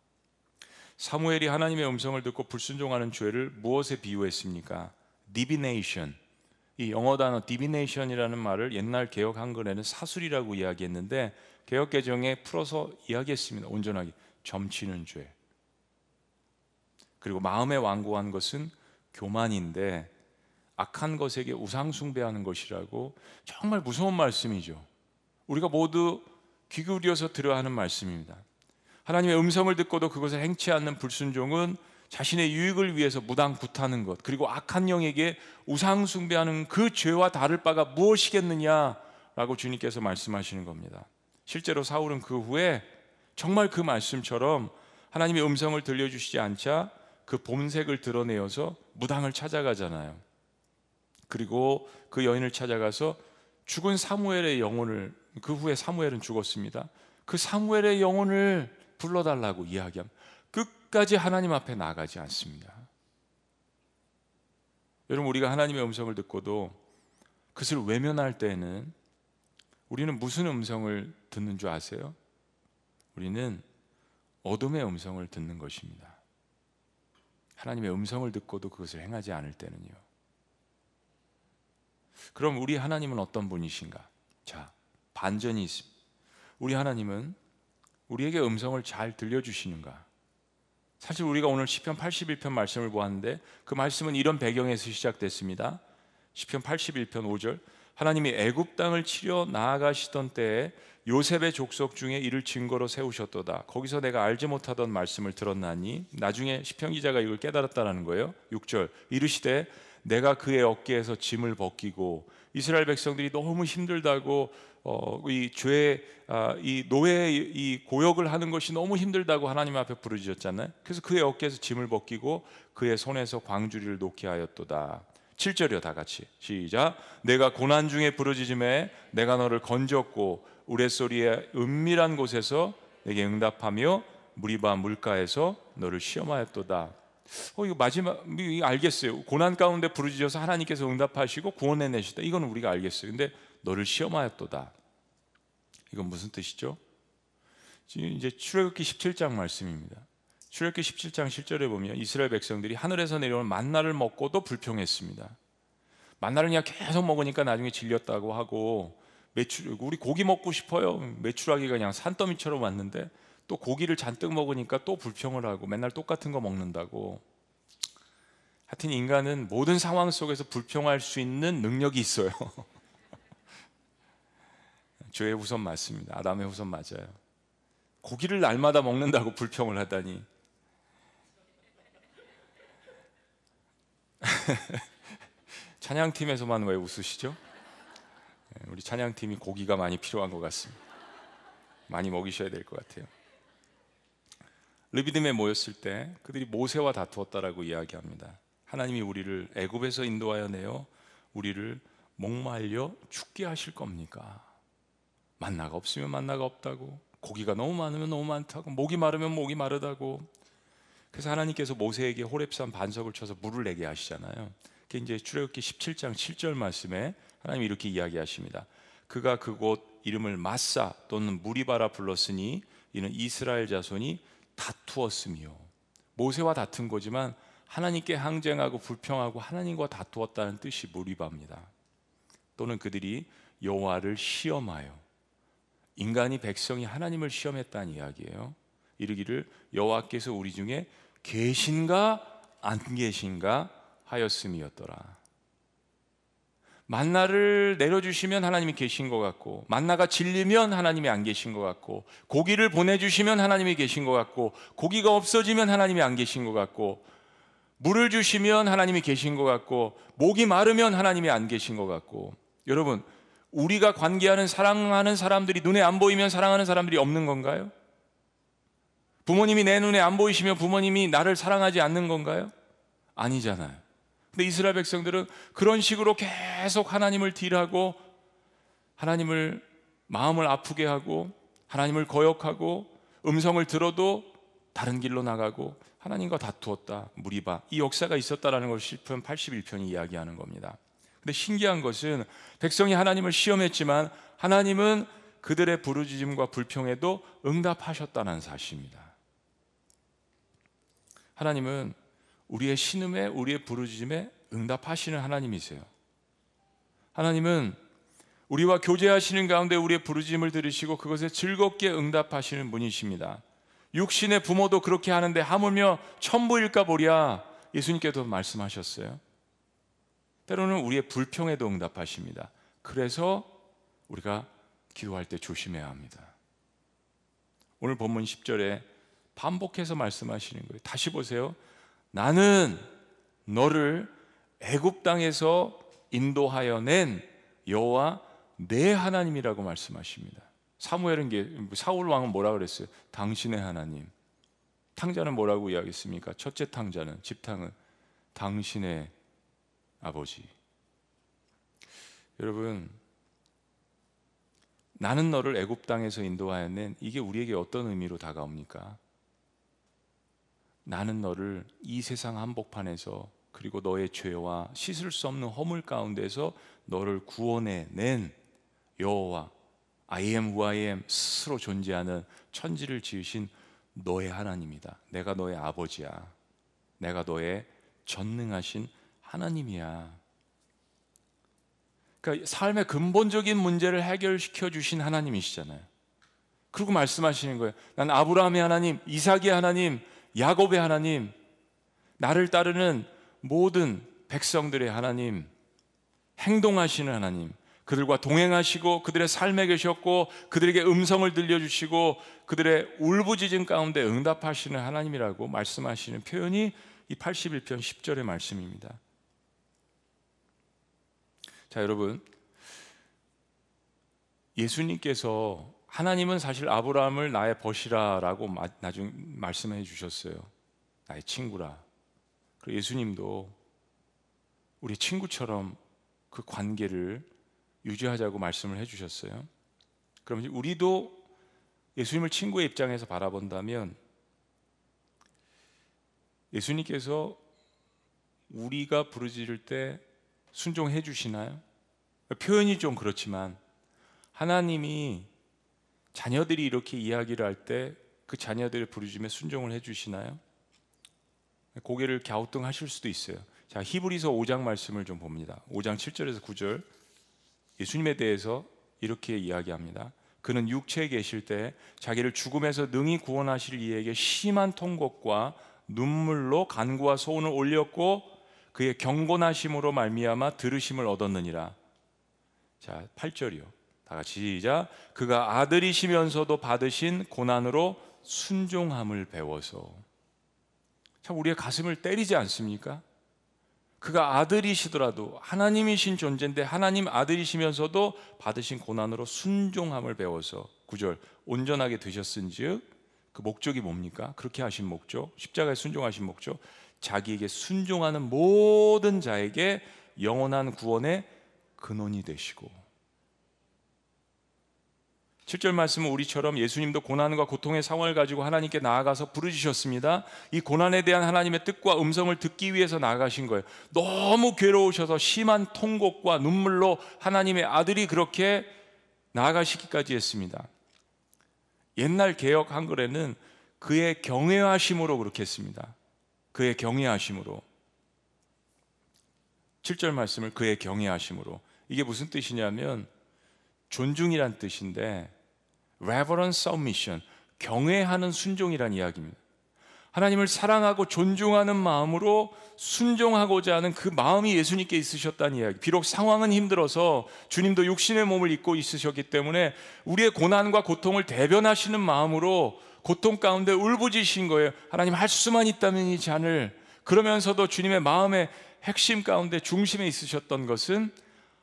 사무엘이 하나님의 음성을 듣고 불순종하는 죄를 무엇에 비유했습니까? divination. 이 영어 단어 divination이라는 말을 옛날 개혁 한글에는 사술이라고 이야기했는데 개혁 개정에 풀어서 이야기했습니다. 온전하게 점치는 죄. 그리고 마음에 완고한 것은 교만인데 악한 것에게 우상 숭배하는 것이라고 정말 무서운 말씀이죠. 우리가 모두 귀 기울여서 들어야 하는 말씀입니다. 하나님의 음성을 듣고도 그것을 행치 않는 불순종은 자신의 유익을 위해서 무당굿하는 것, 그리고 악한 영에게 우상 숭배하는 그 죄와 다를 바가 무엇이겠느냐라고 주님께서 말씀하시는 겁니다. 실제로 사울은 그 후에 정말 그 말씀처럼 하나님의 음성을 들려주시지 않자 그 본색을 드러내어서 무당을 찾아가잖아요. 그리고 그 여인을 찾아가서 죽은 사무엘의 영혼을 그 후에 사무엘은 죽었습니다. 그 사무엘의 영혼을 불러달라고 이야기합니다. 끝까지 하나님 앞에 나가지 않습니다. 여러분 우리가 하나님의 음성을 듣고도 그것을 외면할 때에는 우리는 무슨 음성을 듣는 줄 아세요? 우리는 어둠의 음성을 듣는 것입니다. 하나님의 음성을 듣고도 그것을 행하지 않을 때는요. 그럼 우리 하나님은 어떤 분이신가? 자, 반전이 있습니다. 우리 하나님은 우리에게 음성을 잘 들려주시는가? 사실 우리가 오늘 시편 81편 말씀을 보았는데 그 말씀은 이런 배경에서 시작됐습니다. 시편 81편 5절 하나님이 애굽 땅을 치려 나아가시던 때에 요셉의 족속 중에 이를 증거로 세우셨도다. 거기서 내가 알지 못하던 말씀을 들었나니 나중에 시편 기자가 이걸 깨달았다라는 거예요. 6절 이르시되 내가 그의 어깨에서 짐을 벗기고 이스라엘 백성들이 너무 힘들다고 어, 이 죄, 아, 이 노예, 이 고역을 하는 것이 너무 힘들다고 하나님 앞에 부르짖었잖아요. 그래서 그의 어깨에서 짐을 벗기고 그의 손에서 광주리를 놓게 하였도다. 7절이요 다 같이 시작 내가 고난 중에 부르짖음에 내가 너를 건졌고 우레소리의 은밀한 곳에서 내게 응답하며 무리바 물가에서 너를 시험하였도다 어 이거 마지막 이거 알겠어요. 고난 가운데 부르짖어서 하나님께서 응답하시고 구원해 내시다. 이건 우리가 알겠어요. 근데 너를 시험하였도다. 이건 무슨 뜻이죠? 지금 이제 출애굽기 17장 말씀입니다. 출애굽기 17장 7절에 보면 이스라엘 백성들이 하늘에서 내려온 만나를 먹고도 불평했습니다. 만나를 그냥 계속 먹으니까 나중에 질렸다고 하고 매출 우리 고기 먹고 싶어요. 매출하기가 그냥 산더미처럼 왔는데 또 고기를 잔뜩 먹으니까 또 불평을 하고 맨날 똑같은 거 먹는다고. 하여튼 인간은 모든 상황 속에서 불평할 수 있는 능력이 있어요. 죄의 후손 맞습니다. 아담의 후손 맞아요. 고기를 날마다 먹는다고 불평을 하다니. 찬양팀에서만 왜 웃으시죠? 네, 우리 찬양팀이 고기가 많이 필요한 것 같습니다. 많이 먹이셔야 될 것 같아요. 르비딤에 모였을 때 그들이 모세와 다투었다라고 이야기합니다. 하나님이 우리를 애굽에서 인도하여 내어 우리를 목말려 죽게 하실 겁니까? 만나가 없으면 만나가 없다고 고기가 너무 많으면 너무 많다고 목이 마르면 목이 마르다고 그래서 하나님께서 모세에게 호렙산 반석을 쳐서 물을 내게 하시잖아요. 그게 이제 출애굽기 17장 7절 말씀에 하나님이 이렇게 이야기하십니다. 그가 그곳 이름을 마사 또는 무리바라 불렀으니 이는 이스라엘 자손이 다투었으며 모세와 다툰 거지만 하나님께 항쟁하고 불평하고 하나님과 다투었다는 뜻이 무리바입니다. 또는 그들이 여호와를 시험하여 인간이 백성이 하나님을 시험했다는 이야기예요. 이르기를 여호와께서 우리 중에 계신가 안 계신가 하였음이었더라. 만나를 내려주시면 하나님이 계신 것 같고, 만나가 질리면 하나님이 안 계신 것 같고, 고기를 보내주시면 하나님이 계신 것 같고, 고기가 없어지면 하나님이 안 계신 것 같고, 물을 주시면 하나님이 계신 것 같고, 목이 마르면 하나님이 안 계신 것 같고, 여러분, 우리가 관계하는 사랑하는 사람들이 눈에 안 보이면 사랑하는 사람들이 없는 건가요? 부모님이 내 눈에 안 보이시면 부모님이 나를 사랑하지 않는 건가요? 아니잖아요. 근데 이스라엘 백성들은 그런 식으로 계속 하나님을 딜하고 하나님을 마음을 아프게 하고 하나님을 거역하고 음성을 들어도 다른 길로 나가고 하나님과 다투었다. 무리바. 이 역사가 있었다라는 걸 시편 81편이 이야기하는 겁니다. 근데 신기한 것은 백성이 하나님을 시험했지만 하나님은 그들의 부르짖음과 불평에도 응답하셨다는 사실입니다. 하나님은 우리의 신음에 우리의 부르짖음에 응답하시는 하나님이세요. 하나님은 우리와 교제하시는 가운데 우리의 부르짖음을 들으시고 그것에 즐겁게 응답하시는 분이십니다. 육신의 부모도 그렇게 하는데 하물며 천부일까 보랴 예수님께도 말씀하셨어요. 때로는 우리의 불평에도 응답하십니다. 그래서 우리가 기도할 때 조심해야 합니다. 오늘 본문 10절에 반복해서 말씀하시는 거예요. 다시 보세요. 나는 너를 애굽 땅에서 인도하여 낸 여호와 내 하나님이라고 말씀하십니다. 사무엘은 게 사울 왕은 뭐라 그랬어요? 당신의 하나님. 탕자는 뭐라고 이야기했습니까? 첫째 탕자는 집탕은 당신의 아버지. 여러분 나는 너를 애굽 땅에서 인도하여 낸 이게 우리에게 어떤 의미로 다가옵니까? 나는 너를 이 세상 한복판에서 그리고 너의 죄와 씻을 수 없는 허물 가운데서 너를 구원해 낸 여호와 I am who I am 스스로 존재하는 천지를 지으신 너의 하나님이다. 내가 너의 아버지야. 내가 너의 전능하신 하나님이야. 그러니까 삶의 근본적인 문제를 해결시켜 주신 하나님이시잖아요. 그리고 말씀하시는 거예요. 난 아브라함의 하나님, 이삭의 하나님, 야곱의 하나님, 나를 따르는 모든 백성들의 하나님, 행동하시는 하나님, 그들과 동행하시고 그들의 삶에 계셨고 그들에게 음성을 들려주시고 그들의 울부짖음 가운데 응답하시는 하나님이라고 말씀하시는 표현이 이 81편 10절의 말씀입니다. 자, 여러분. 예수님께서 하나님은 사실 아브라함을 나의 벗이라라고 나중 말씀해 주셨어요. 나의 친구라. 그리고 예수님도 우리 친구처럼 그 관계를 유지하자고 말씀을 해 주셨어요. 그럼 우리도 예수님을 친구의 입장에서 바라본다면 예수님께서 우리가 부르짖을 때 순종해 주시나요? 표현이 좀 그렇지만 하나님이 자녀들이 이렇게 이야기를 할 때 그 자녀들의 부르짖음에 순종을 해 주시나요? 고개를 갸우뚱하실 수도 있어요. 자, 히브리서 5장 말씀을 좀 봅니다. 5장 7절에서 9절 예수님에 대해서 이렇게 이야기합니다. 그는 육체에 계실 때 자기를 죽음에서 능히 구원하실 이에게 심한 통곡과 눈물로 간구와 소원을 올렸고 그의 경건하심으로 말미암아 들으심을 얻었느니라. 자, 8절이요. 다 같이 시작. 그가 아들이시면서도 받으신 고난으로 순종함을 배워서 참 우리의 가슴을 때리지 않습니까? 그가 아들이시더라도 하나님이신 존재인데 하나님 아들이시면서도 받으신 고난으로 순종함을 배워서 구절 온전하게 드셨은즉 그 목적이 뭡니까? 그렇게 하신 목적 십자가에 순종하신 목적 자기에게 순종하는 모든 자에게 영원한 구원의 근원이 되시고 7절 말씀은 우리처럼 예수님도 고난과 고통의 상황을 가지고 하나님께 나아가서 부르짖으셨습니다. 이 고난에 대한 하나님의 뜻과 음성을 듣기 위해서 나아가신 거예요. 너무 괴로우셔서 심한 통곡과 눈물로 하나님의 아들이 그렇게 나아가시기까지 했습니다. 옛날 개혁 한글에는 그의 경외하심으로 그렇게 했습니다. 그의 경외하심으로. 7절 말씀을 그의 경외하심으로. 이게 무슨 뜻이냐면 존중이란 뜻인데 reverent submission, 경외하는 순종이란 이야기입니다. 하나님을 사랑하고 존중하는 마음으로 순종하고자 하는 그 마음이 예수님께 있으셨다는 이야기. 비록 상황은 힘들어서 주님도 육신의 몸을 입고 있으셨기 때문에 우리의 고난과 고통을 대변하시는 마음으로 고통 가운데 울부짖으신 거예요. 하나님 할 수만 있다면 이 잔을 그러면서도 주님의 마음의 핵심 가운데 중심에 있으셨던 것은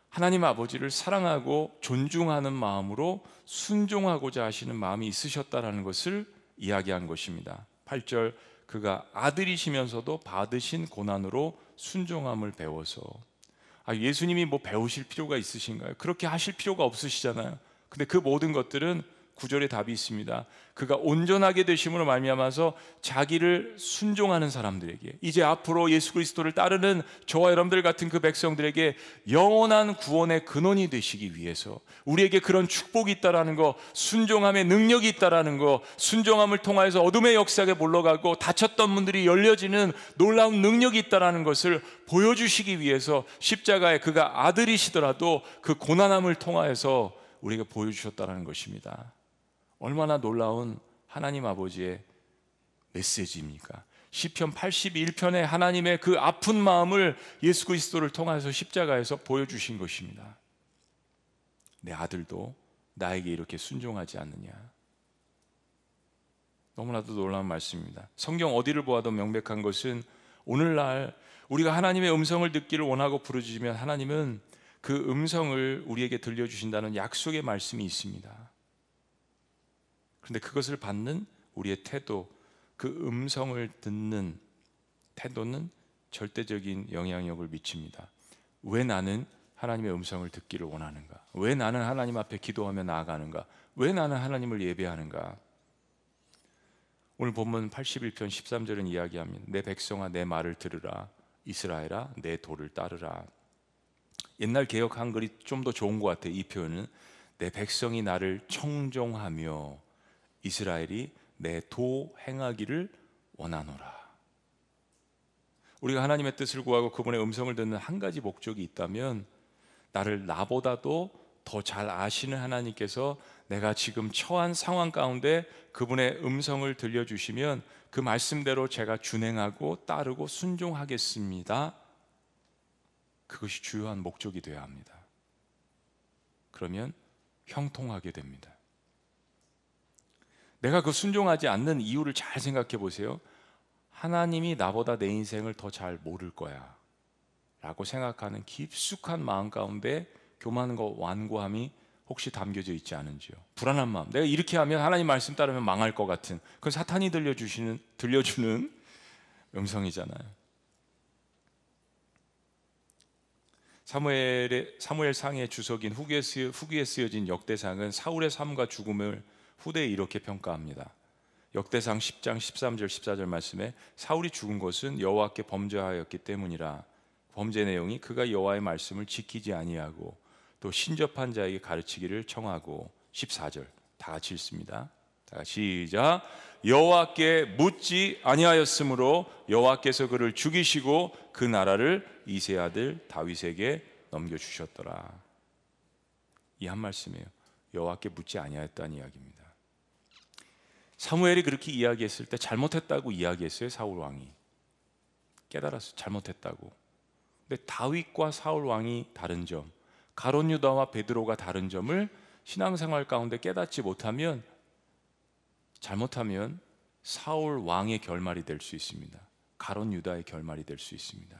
하나님 아버지를 사랑하고 존중하는 마음으로 순종하고자 하시는 마음이 있으셨다라는 것을 이야기한 것입니다. 8절 그가 아들이시면서도 받으신 고난으로 순종함을 배워서 아, 예수님이 뭐 배우실 필요가 있으신가요? 그렇게 하실 필요가 없으시잖아요. 근데 그 모든 것들은 구절에 답이 있습니다. 그가 온전하게 되심으로 말미암아서 자기를 순종하는 사람들에게 이제 앞으로 예수 그리스도를 따르는 저와 여러분들 같은 그 백성들에게 영원한 구원의 근원이 되시기 위해서 우리에게 그런 축복이 있다라는 거, 순종함의 능력이 있다라는 거, 순종함을 통하여서 어둠의 역사에 몰러가고 다쳤던 분들이 열려지는 놀라운 능력이 있다라는 것을 보여주시기 위해서 십자가에 그가 아들이시더라도 그 고난함을 통하여서 우리에게 보여주셨다는 것입니다. 얼마나 놀라운 하나님 아버지의 메시지입니까? 시편 81편에 하나님의 그 아픈 마음을 예수 그리스도를 통해서 십자가에서 보여주신 것입니다. 내 아들도 나에게 이렇게 순종하지 않느냐. 너무나도 놀라운 말씀입니다. 성경 어디를 보아도 명백한 것은 오늘날 우리가 하나님의 음성을 듣기를 원하고 부르짖으면 하나님은 그 음성을 우리에게 들려주신다는 약속의 말씀이 있습니다. 그런데 그것을 받는 우리의 태도, 그 음성을 듣는 태도는 절대적인 영향력을 미칩니다. 왜 나는 하나님의 음성을 듣기를 원하는가? 왜 나는 하나님 앞에 기도하며 나아가는가? 왜 나는 하나님을 예배하는가? 오늘 본문 81편 13절은 이야기합니다. 내 백성아 내 말을 들으라. 이스라엘아 내 도를 따르라. 옛날 개혁 한글이 좀 더 좋은 것 같아요. 이 표현은 내 백성이 나를 청종하며 이스라엘이 내 도 행하기를 원하노라. 우리가 하나님의 뜻을 구하고 그분의 음성을 듣는 한 가지 목적이 있다면 나를 나보다도 더 잘 아시는 하나님께서 내가 지금 처한 상황 가운데 그분의 음성을 들려주시면 그 말씀대로 제가 준행하고 따르고 순종하겠습니다. 그것이 주요한 목적이 되어야 합니다. 그러면 형통하게 됩니다. 내가 그 순종하지 않는 이유를 잘 생각해 보세요. 하나님이 나보다 내 인생을 더 잘 모를 거야. 라고 생각하는 깊숙한 마음 가운데 교만과 완고함이 혹시 담겨져 있지 않은지요. 불안한 마음. 내가 이렇게 하면 하나님 말씀 따르면 망할 것 같은 그 사탄이 들려주시는 들려주는 음성이잖아요. 사무엘의 사무엘 상의 주석인 후기에, 쓰여, 후기에 쓰여진 역대상은 사울의 삶과 죽음을 후대에 이렇게 평가합니다. 역대상 10장 13절 14절 말씀에 사울이 죽은 것은 여호와께 범죄하였기 때문이라 범죄 내용이 그가 여호와의 말씀을 지키지 아니하고 또 신접한 자에게 가르치기를 청하고 14절 다 같이 읽습니다. 다 시작. 여호와께 묻지 아니하였으므로 여호와께서 그를 죽이시고 그 나라를 이세 아들 다윗에게 넘겨 주셨더라. 이 한 말씀이에요. 여호와께 묻지 아니하였다는 이야기입니다. 사무엘이 그렇게 이야기했을 때 잘못했다고 이야기했어요. 사울 왕이 깨달았어 잘못했다고. 근데 다윗과 사울 왕이 다른 점, 가론 유다와 베드로가 다른 점을 신앙생활 가운데 깨닫지 못하면 잘못하면 사울 왕의 결말이 될 수 있습니다. 가론 유다의 결말이 될 수 있습니다.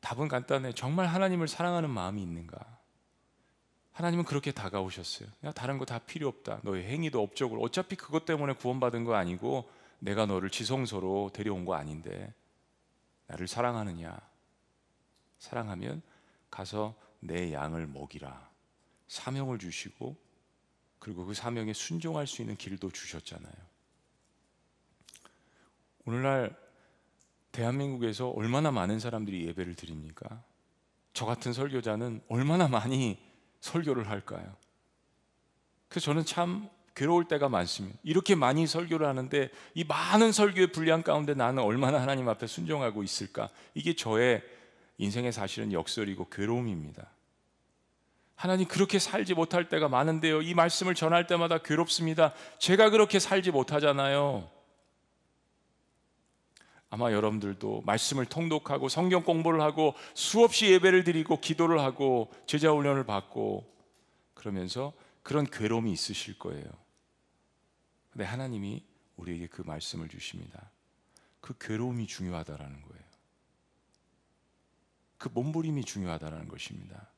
답은 간단해. 정말 하나님을 사랑하는 마음이 있는가? 하나님은 그렇게 다가오셨어요. 야, 다른 거 다 필요 없다. 너의 행위도 업적으로 어차피 그것 때문에 구원받은 거 아니고 내가 너를 지성소로 데려온 거 아닌데 나를 사랑하느냐? 사랑하면 가서 내 양을 먹이라. 사명을 주시고 그리고 그 사명에 순종할 수 있는 길도 주셨잖아요. 오늘날 대한민국에서 얼마나 많은 사람들이 예배를 드립니까? 저 같은 설교자는 얼마나 많이 설교를 할까요? 그래서 저는 참 괴로울 때가 많습니다. 이렇게 많이 설교를 하는데 이 많은 설교의 분량 가운데 나는 얼마나 하나님 앞에 순종하고 있을까? 이게 저의 인생의 사실은 역설이고 괴로움입니다. 하나님 그렇게 살지 못할 때가 많은데요. 이 말씀을 전할 때마다 괴롭습니다. 제가 그렇게 살지 못하잖아요. 아마 여러분들도 말씀을 통독하고 성경 공부를 하고 수없이 예배를 드리고 기도를 하고 제자 훈련을 받고 그러면서 그런 괴로움이 있으실 거예요. 근데 하나님이 우리에게 그 말씀을 주십니다. 그 괴로움이 중요하다라는 거예요. 그 몸부림이 중요하다라는 것입니다.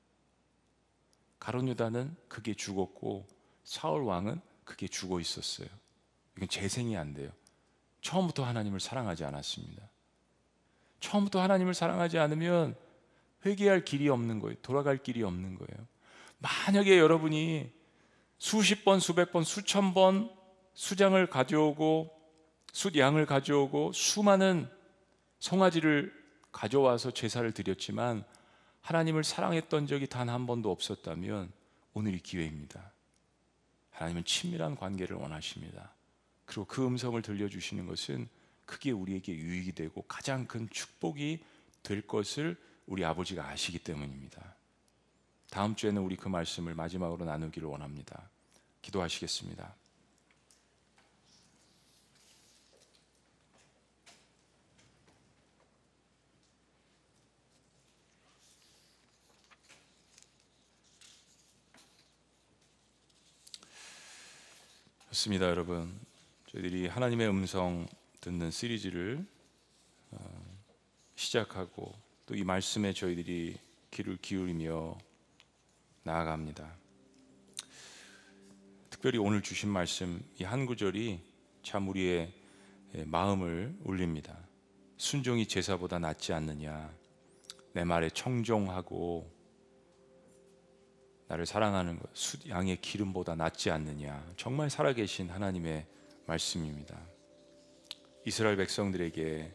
가론 유다는 그게 죽었고 사울 왕은 그게 죽어 있었어요. 이건 재생이 안 돼요. 처음부터 하나님을 사랑하지 않았습니다. 처음부터 하나님을 사랑하지 않으면 회개할 길이 없는 거예요. 돌아갈 길이 없는 거예요. 만약에 여러분이 수십 번, 수백 번, 수천 번 수장을 가져오고 숫양을 가져오고 수많은 송아지를 가져와서 제사를 드렸지만 하나님을 사랑했던 적이 단 한 번도 없었다면 오늘이 기회입니다. 하나님은 친밀한 관계를 원하십니다. 그리고 그 음성을 들려주시는 것은 그게 우리에게 유익이 되고 가장 큰 축복이 될 것을 우리 아버지가 아시기 때문입니다. 다음 주에는 우리 그 말씀을 마지막으로 나누기를 원합니다. 기도하시겠습니다. 좋습니다, 여러분. 저희들이 하나님의 음성 듣는 시리즈를 어, 시작하고 또 이 말씀에 저희들이 귀를 기울이며 나아갑니다. 특별히 오늘 주신 말씀 이 한 구절이 참 우리의 마음을 울립니다. 순종이 제사보다 낫지 않느냐. 내 말에 청종하고 나를 사랑하는 것, 숫 양의 기름보다 낫지 않느냐. 정말 살아계신 하나님의 말씀입니다. 이스라엘 백성들에게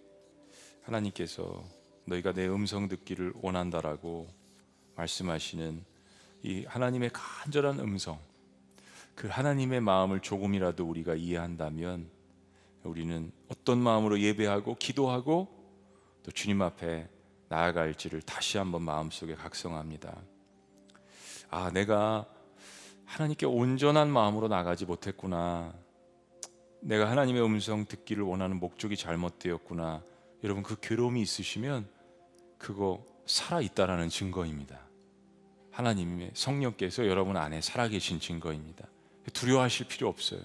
하나님께서 너희가 내 음성 듣기를 원한다라고 말씀하시는 이 하나님의 간절한 음성, 그 하나님의 마음을 조금이라도 우리가 이해한다면 우리는 어떤 마음으로 예배하고 기도하고 또 주님 앞에 나아갈지를 다시 한번 마음속에 각성합니다. 아, 내가 하나님께 온전한 마음으로 나가지 못했구나. 내가 하나님의 음성 듣기를 원하는 목적이 잘못되었구나. 여러분 그 괴로움이 있으시면 그거 살아 있다라는 증거입니다. 하나님의 성령께서 여러분 안에 살아계신 증거입니다. 두려워하실 필요 없어요.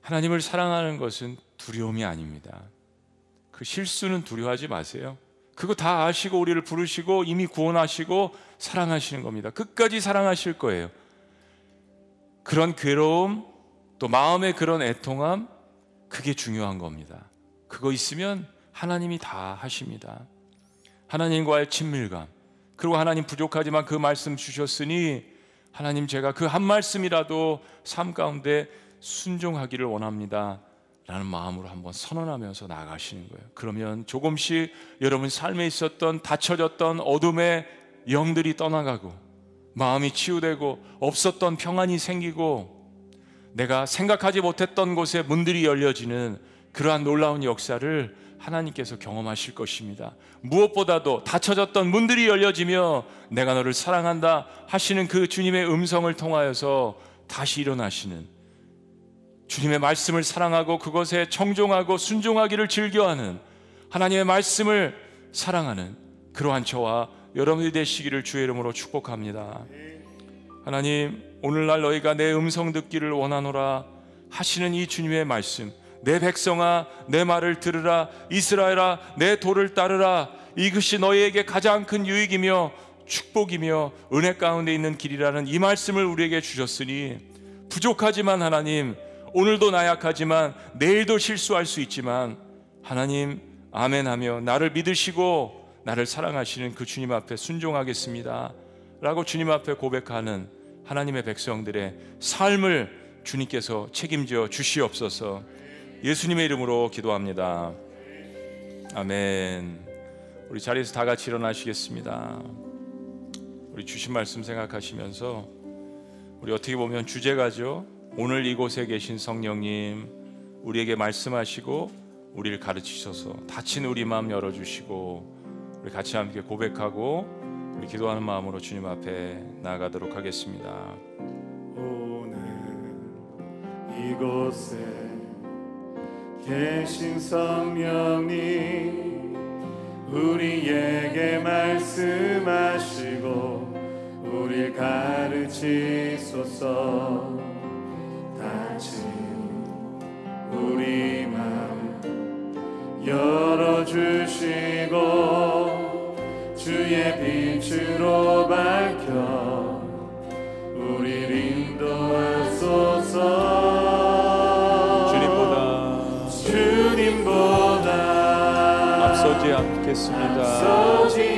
하나님을 사랑하는 것은 두려움이 아닙니다. 그 실수는 두려워하지 마세요. 그거 다 아시고 우리를 부르시고 이미 구원하시고 사랑하시는 겁니다. 끝까지 사랑하실 거예요. 그런 괴로움, 또 마음의 그런 애통함, 그게 중요한 겁니다. 그거 있으면 하나님이 다 하십니다. 하나님과의 친밀감, 그리고 하나님 부족하지만 그 말씀 주셨으니 하나님 제가 그 한 말씀이라도 삶 가운데 순종하기를 원합니다. 라는 마음으로 한번 선언하면서 나가시는 거예요. 그러면 조금씩 여러분 삶에 있었던 닫혀졌던 어둠의 영들이 떠나가고 마음이 치유되고 없었던 평안이 생기고 내가 생각하지 못했던 곳에 문들이 열려지는 그러한 놀라운 역사를 하나님께서 경험하실 것입니다. 무엇보다도 닫혀졌던 문들이 열려지며 내가 너를 사랑한다 하시는 그 주님의 음성을 통하여서 다시 일어나시는 주님의 말씀을 사랑하고 그것에 청종하고 순종하기를 즐겨하는 하나님의 말씀을 사랑하는 그러한 저와 여러분이 되시기를 주의 이름으로 축복합니다. 하나님 오늘날 너희가 내 음성 듣기를 원하노라 하시는 이 주님의 말씀 내 백성아 내 말을 들으라 이스라엘아 내 도를 따르라 이것이 너희에게 가장 큰 유익이며 축복이며 은혜 가운데 있는 길이라는 이 말씀을 우리에게 주셨으니 부족하지만 하나님 오늘도 나약하지만 내일도 실수할 수 있지만 하나님 아멘 하며 나를 믿으시고 나를 사랑하시는 그 주님 앞에 순종하겠습니다. 라고 주님 앞에 고백하는 하나님의 백성들의 삶을 주님께서 책임져 주시옵소서. 예수님의 이름으로 기도합니다. 아멘. 우리 자리에서 다 같이 일어나시겠습니다. 우리 주신 말씀 생각하시면서 우리 어떻게 보면 주제가죠. 오늘 이곳에 계신 성령님 우리에게 말씀하시고 우리를 가르치셔서 다친 우리 마음 열어주시고 우리 같이 함께 고백하고 우리 기도하는 마음으로 주님 앞에 나아가도록 하겠습니다. 오늘 이곳에 계신 성령님 우리에게 말씀하시고 우리 가르치소서 다친 우리 마음 열어주시고 주의 빛 으로 밝혀 우리를 인도하소서 앞서지 않겠습니다. 앞서지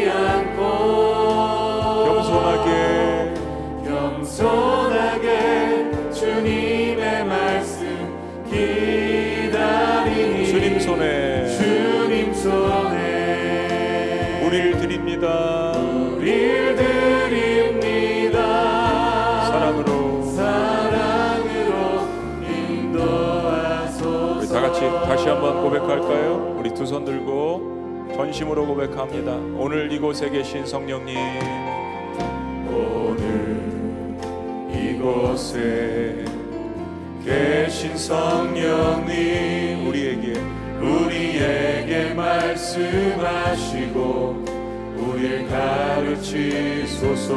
한번 고백할까요? 우리 두 손 들고 전심으로 고백합니다. 오늘 이곳에 계신 성령님, 오늘 이곳에 계신 성령님 우리에게 우리에게 말씀하시고 우리를 가르치소서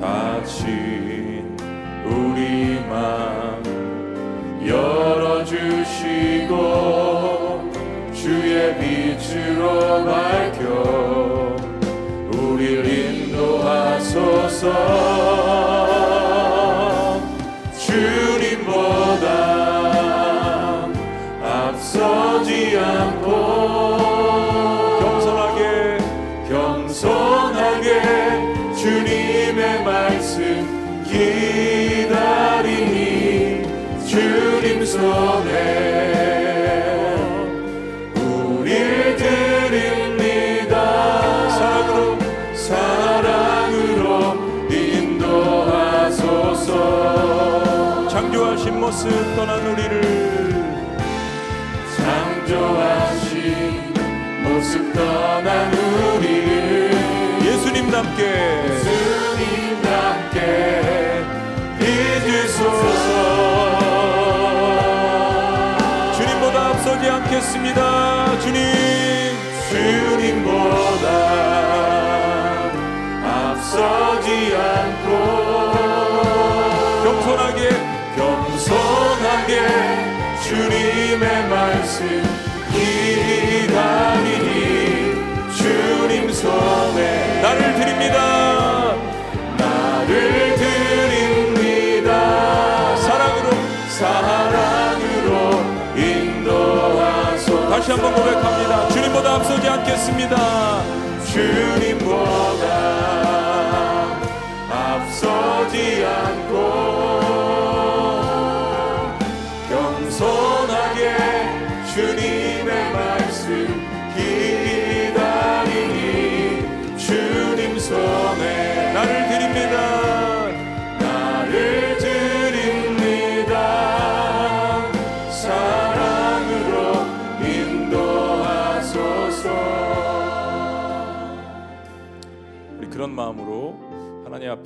다친 우리 마음 열어 주시고 모습 떠난 우 말씀 기다리니 주님 손에 나를 드립니다 나를 드립니다 사랑으로 사랑으로 인도하소 다시 한번 고백합니다. 주님보다 앞서지 않겠습니다. 주님보다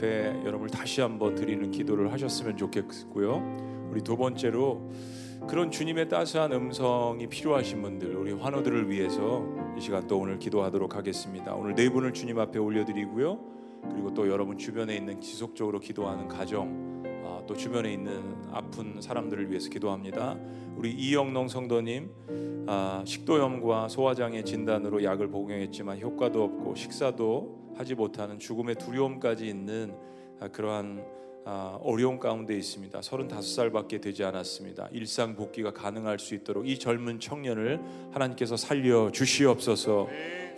앞에 여러분을 다시 한번 드리는 기도를 하셨으면 좋겠고요. 우리 두 번째로 그런 주님의 따스한 음성이 필요하신 분들, 우리 환우들을 위해서 이 시간 또 오늘 기도하도록 하겠습니다. 오늘 네 분을 주님 앞에 올려드리고요. 그리고 또 여러분 주변에 있는 지속적으로 기도하는 가정, 아, 또 주변에 있는 아픈 사람들을 위해서 기도합니다. 우리 이영농 성도님 아, 식도염과 소화장애 진단으로 약을 복용했지만 효과도 없고 식사도 하지 못하는 죽음의 두려움까지 있는 아, 그러한 아, 어려움 가운데 있습니다. 35살밖에 되지 않았습니다. 일상 복귀가 가능할 수 있도록 이 젊은 청년을 하나님께서 살려 주시옵소서.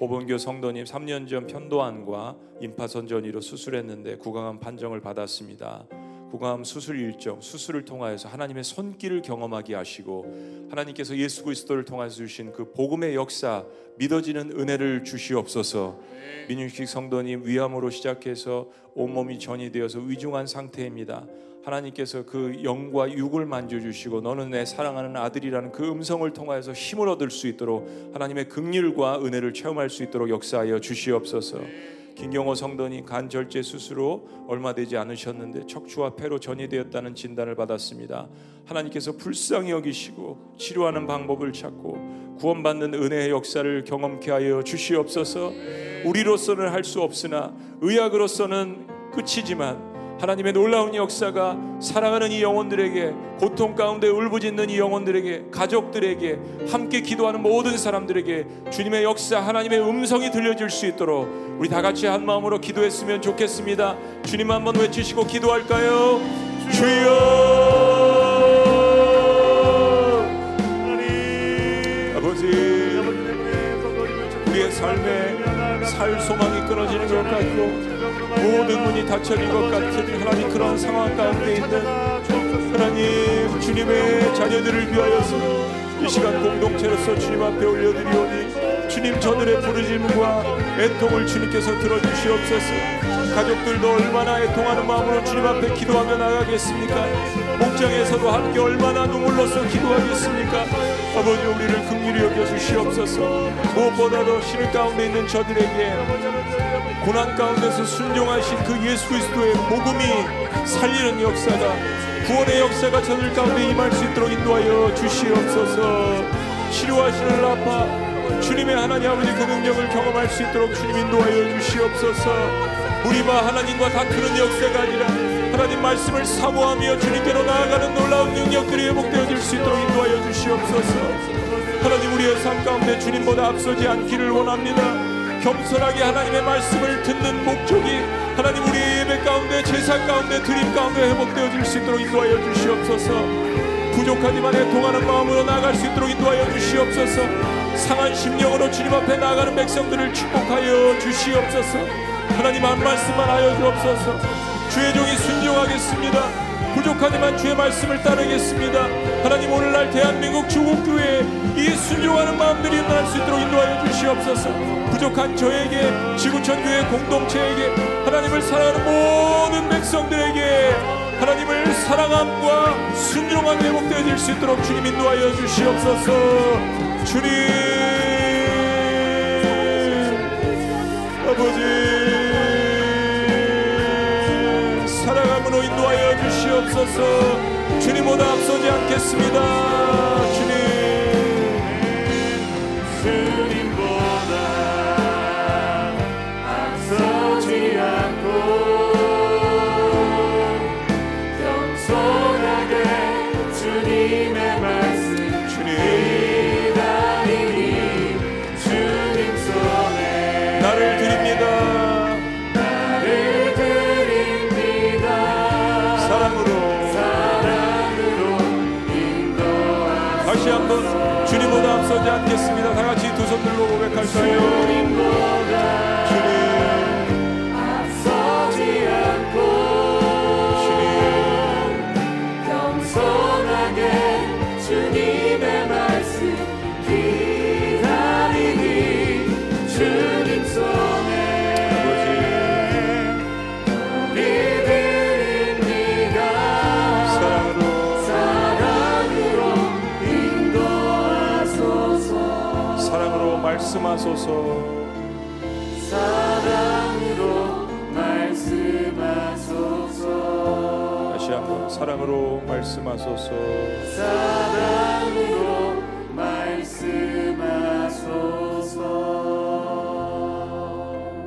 호본교 성도님 3년 전 편도암과 임파선 전이로 수술했는데 구강암 판정을 받았습니다. 구강암 수술 일정, 수술을 통하여서 하나님의 손길을 경험하게 하시고 하나님께서 예수 그리스도를 통해서 주신 그 복음의 역사 믿어지는 은혜를 주시옵소서. 민윤식 성도님 위암으로 시작해서 온몸이 전이 되어서 위중한 상태입니다. 하나님께서 그 영과 육을 만져주시고 너는 내 사랑하는 아들이라는 그 음성을 통하여서 힘을 얻을 수 있도록 하나님의 긍휼과 은혜를 체험할 수 있도록 역사하여 주시옵소서. 김경호 성도님 간 절제 수술로 얼마 되지 않으셨는데 척추와 폐로 전이 되었다는 진단을 받았습니다. 하나님께서 불쌍히 여기시고 치료하는 방법을 찾고 구원받는 은혜의 역사를 경험케 하여 주시옵소서. 우리로서는 할 수 없으나 의학으로서는 끝이지만 하나님의 놀라운 역사가 사랑하는 이 영혼들에게 고통 가운데 울부짖는 이 영혼들에게 가족들에게 함께 기도하는 모든 사람들에게 주님의 역사 하나님의 음성이 들려질 수 있도록 우리 다 같이 한 마음으로 기도했으면 좋겠습니다. 주님 한번 외치시고 기도할까요? 주여 아버지 우리의 삶에 살 소망이 끊어지는 것 같고 모든 문이 닫혀진 것 같은 하나님 그런 상황 가운데 있는 하나님 주님의 자녀들을 위하여서 이 시간 공동체로서 주님 앞에 올려드리오니 주님 저들의 부르짐과 애통을 주님께서 들어주시옵소서. 가족들도 얼마나 애통하는 마음으로 주님 앞에 기도하며 나가겠습니까? 목장에서도 함께 얼마나 눈물로써 기도하겠습니까? 아버지 우리를 긍휼히 여겨주시옵소서. 무엇보다도 신을 가운데 있는 저들에게 고난 가운데서 순종하신 그 예수 그리스도의 복음이 살리는 역사가 구원의 역사가 저들 가운데 임할 수 있도록 인도하여 주시옵소서. 치료하시는 라파 주님의 하나님 아버지 그 능력을 경험할 수 있도록 주님 인도하여 주시옵소서. 우리와 하나님과 다투는 역사가 아니라 하나님 말씀을 사모하며 주님께로 나아가는 놀라운 능력들이 회복되어질 수 있도록 인도하여 주시옵소서. 하나님 우리의 삶 가운데 주님보다 앞서지 않기를 원합니다 겸손하게 하나님의 말씀을 듣는 목적이 하나님 우리의 예배 가운데 제사 가운데 드림 가운데 회복되어질 수 있도록 인도하여 주시옵소서. 부족하지만 애통하는 마음으로 나아갈 수 있도록 인도하여 주시옵소서. 상한 심령으로 주님 앞에 나아가는 백성들을 축복하여 주시옵소서. 하나님 한 말씀만 하여 주옵소서. 주의 종이 순종하겠습니다 부족하지만 주의 말씀을 따르겠습니다. 하나님 오늘날 대한민국 주국교회에 이 순종하는 마음들이 일어날 수 있도록 인도하여 주시옵소서. 부족한 저에게 지구촌 교회 공동체에게 하나님을 사랑하는 모든 백성들에게 하나님을 사랑함과 순종함 회복되어질 수 있도록 주님 인도하여 주시옵소서. 주님. 아버지 인도하여 주시옵소서. 주님보다 앞서지 않겠습니다 들 말씀하소서. 사랑으로 말씀하소서. 다시 한번 사랑으로 말씀하소서. 사랑으로 말씀하소서.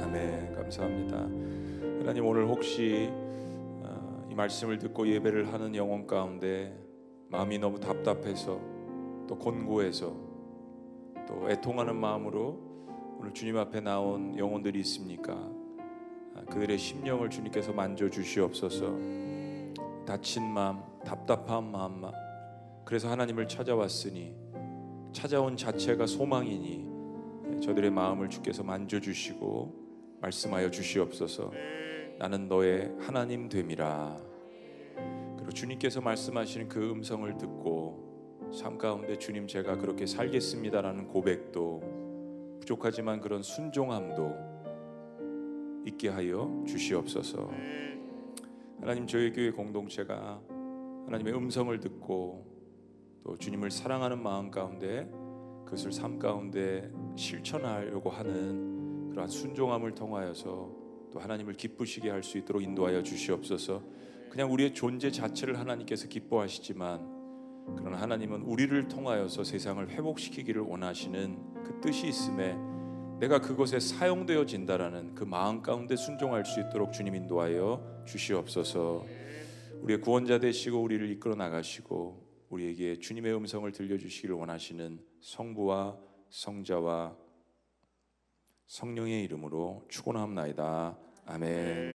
아멘. 감사합니다. 하나님 오늘 혹시 어, 이 말씀을 듣고 예배를 하는 영혼 가운데 마음이 너무 답답해서 또 곤고해서 또 애통하는 마음으로 오늘 주님 앞에 나온 영혼들이 있습니까? 아, 그들의 심령을 주님께서 만져 주시옵소서. 다친 마음, 답답한 마음만. 그래서 하나님을 찾아왔으니 찾아온 자체가 소망이니 예, 저들의 마음을 주께서 만져 주시고 말씀하여 주시옵소서. 나는 너의 하나님 됨이라. 그리고 주님께서 말씀하시는 그 음성을 듣고 삶 가운데 주님 제가 그렇게 살겠습니다라는 고백도 부족하지만 그런 순종함도 있게 하여 주시옵소서. 하나님 저희 교회 공동체가 하나님의 음성을 듣고 또 주님을 사랑하는 마음 가운데 그것을 삶 가운데 실천하려고 하는 그러한 순종함을 통하여서 또 하나님을 기쁘시게 할 수 있도록 인도하여 주시옵소서. 그냥 우리의 존재 자체를 하나님께서 기뻐하시지만 그러나 하나님은 우리를 통하여서 세상을 회복시키기를 원하시는 그 뜻이 있음에 내가 그것에 사용되어진다라는 그 마음 가운데 순종할 수 있도록 주님 인도하여 주시옵소서. 우리의 구원자 되시고 우리를 이끌어 나가시고 우리에게 주님의 음성을 들려주시기를 원하시는 성부와 성자와 성령의 이름으로 축원합나이다. 아멘.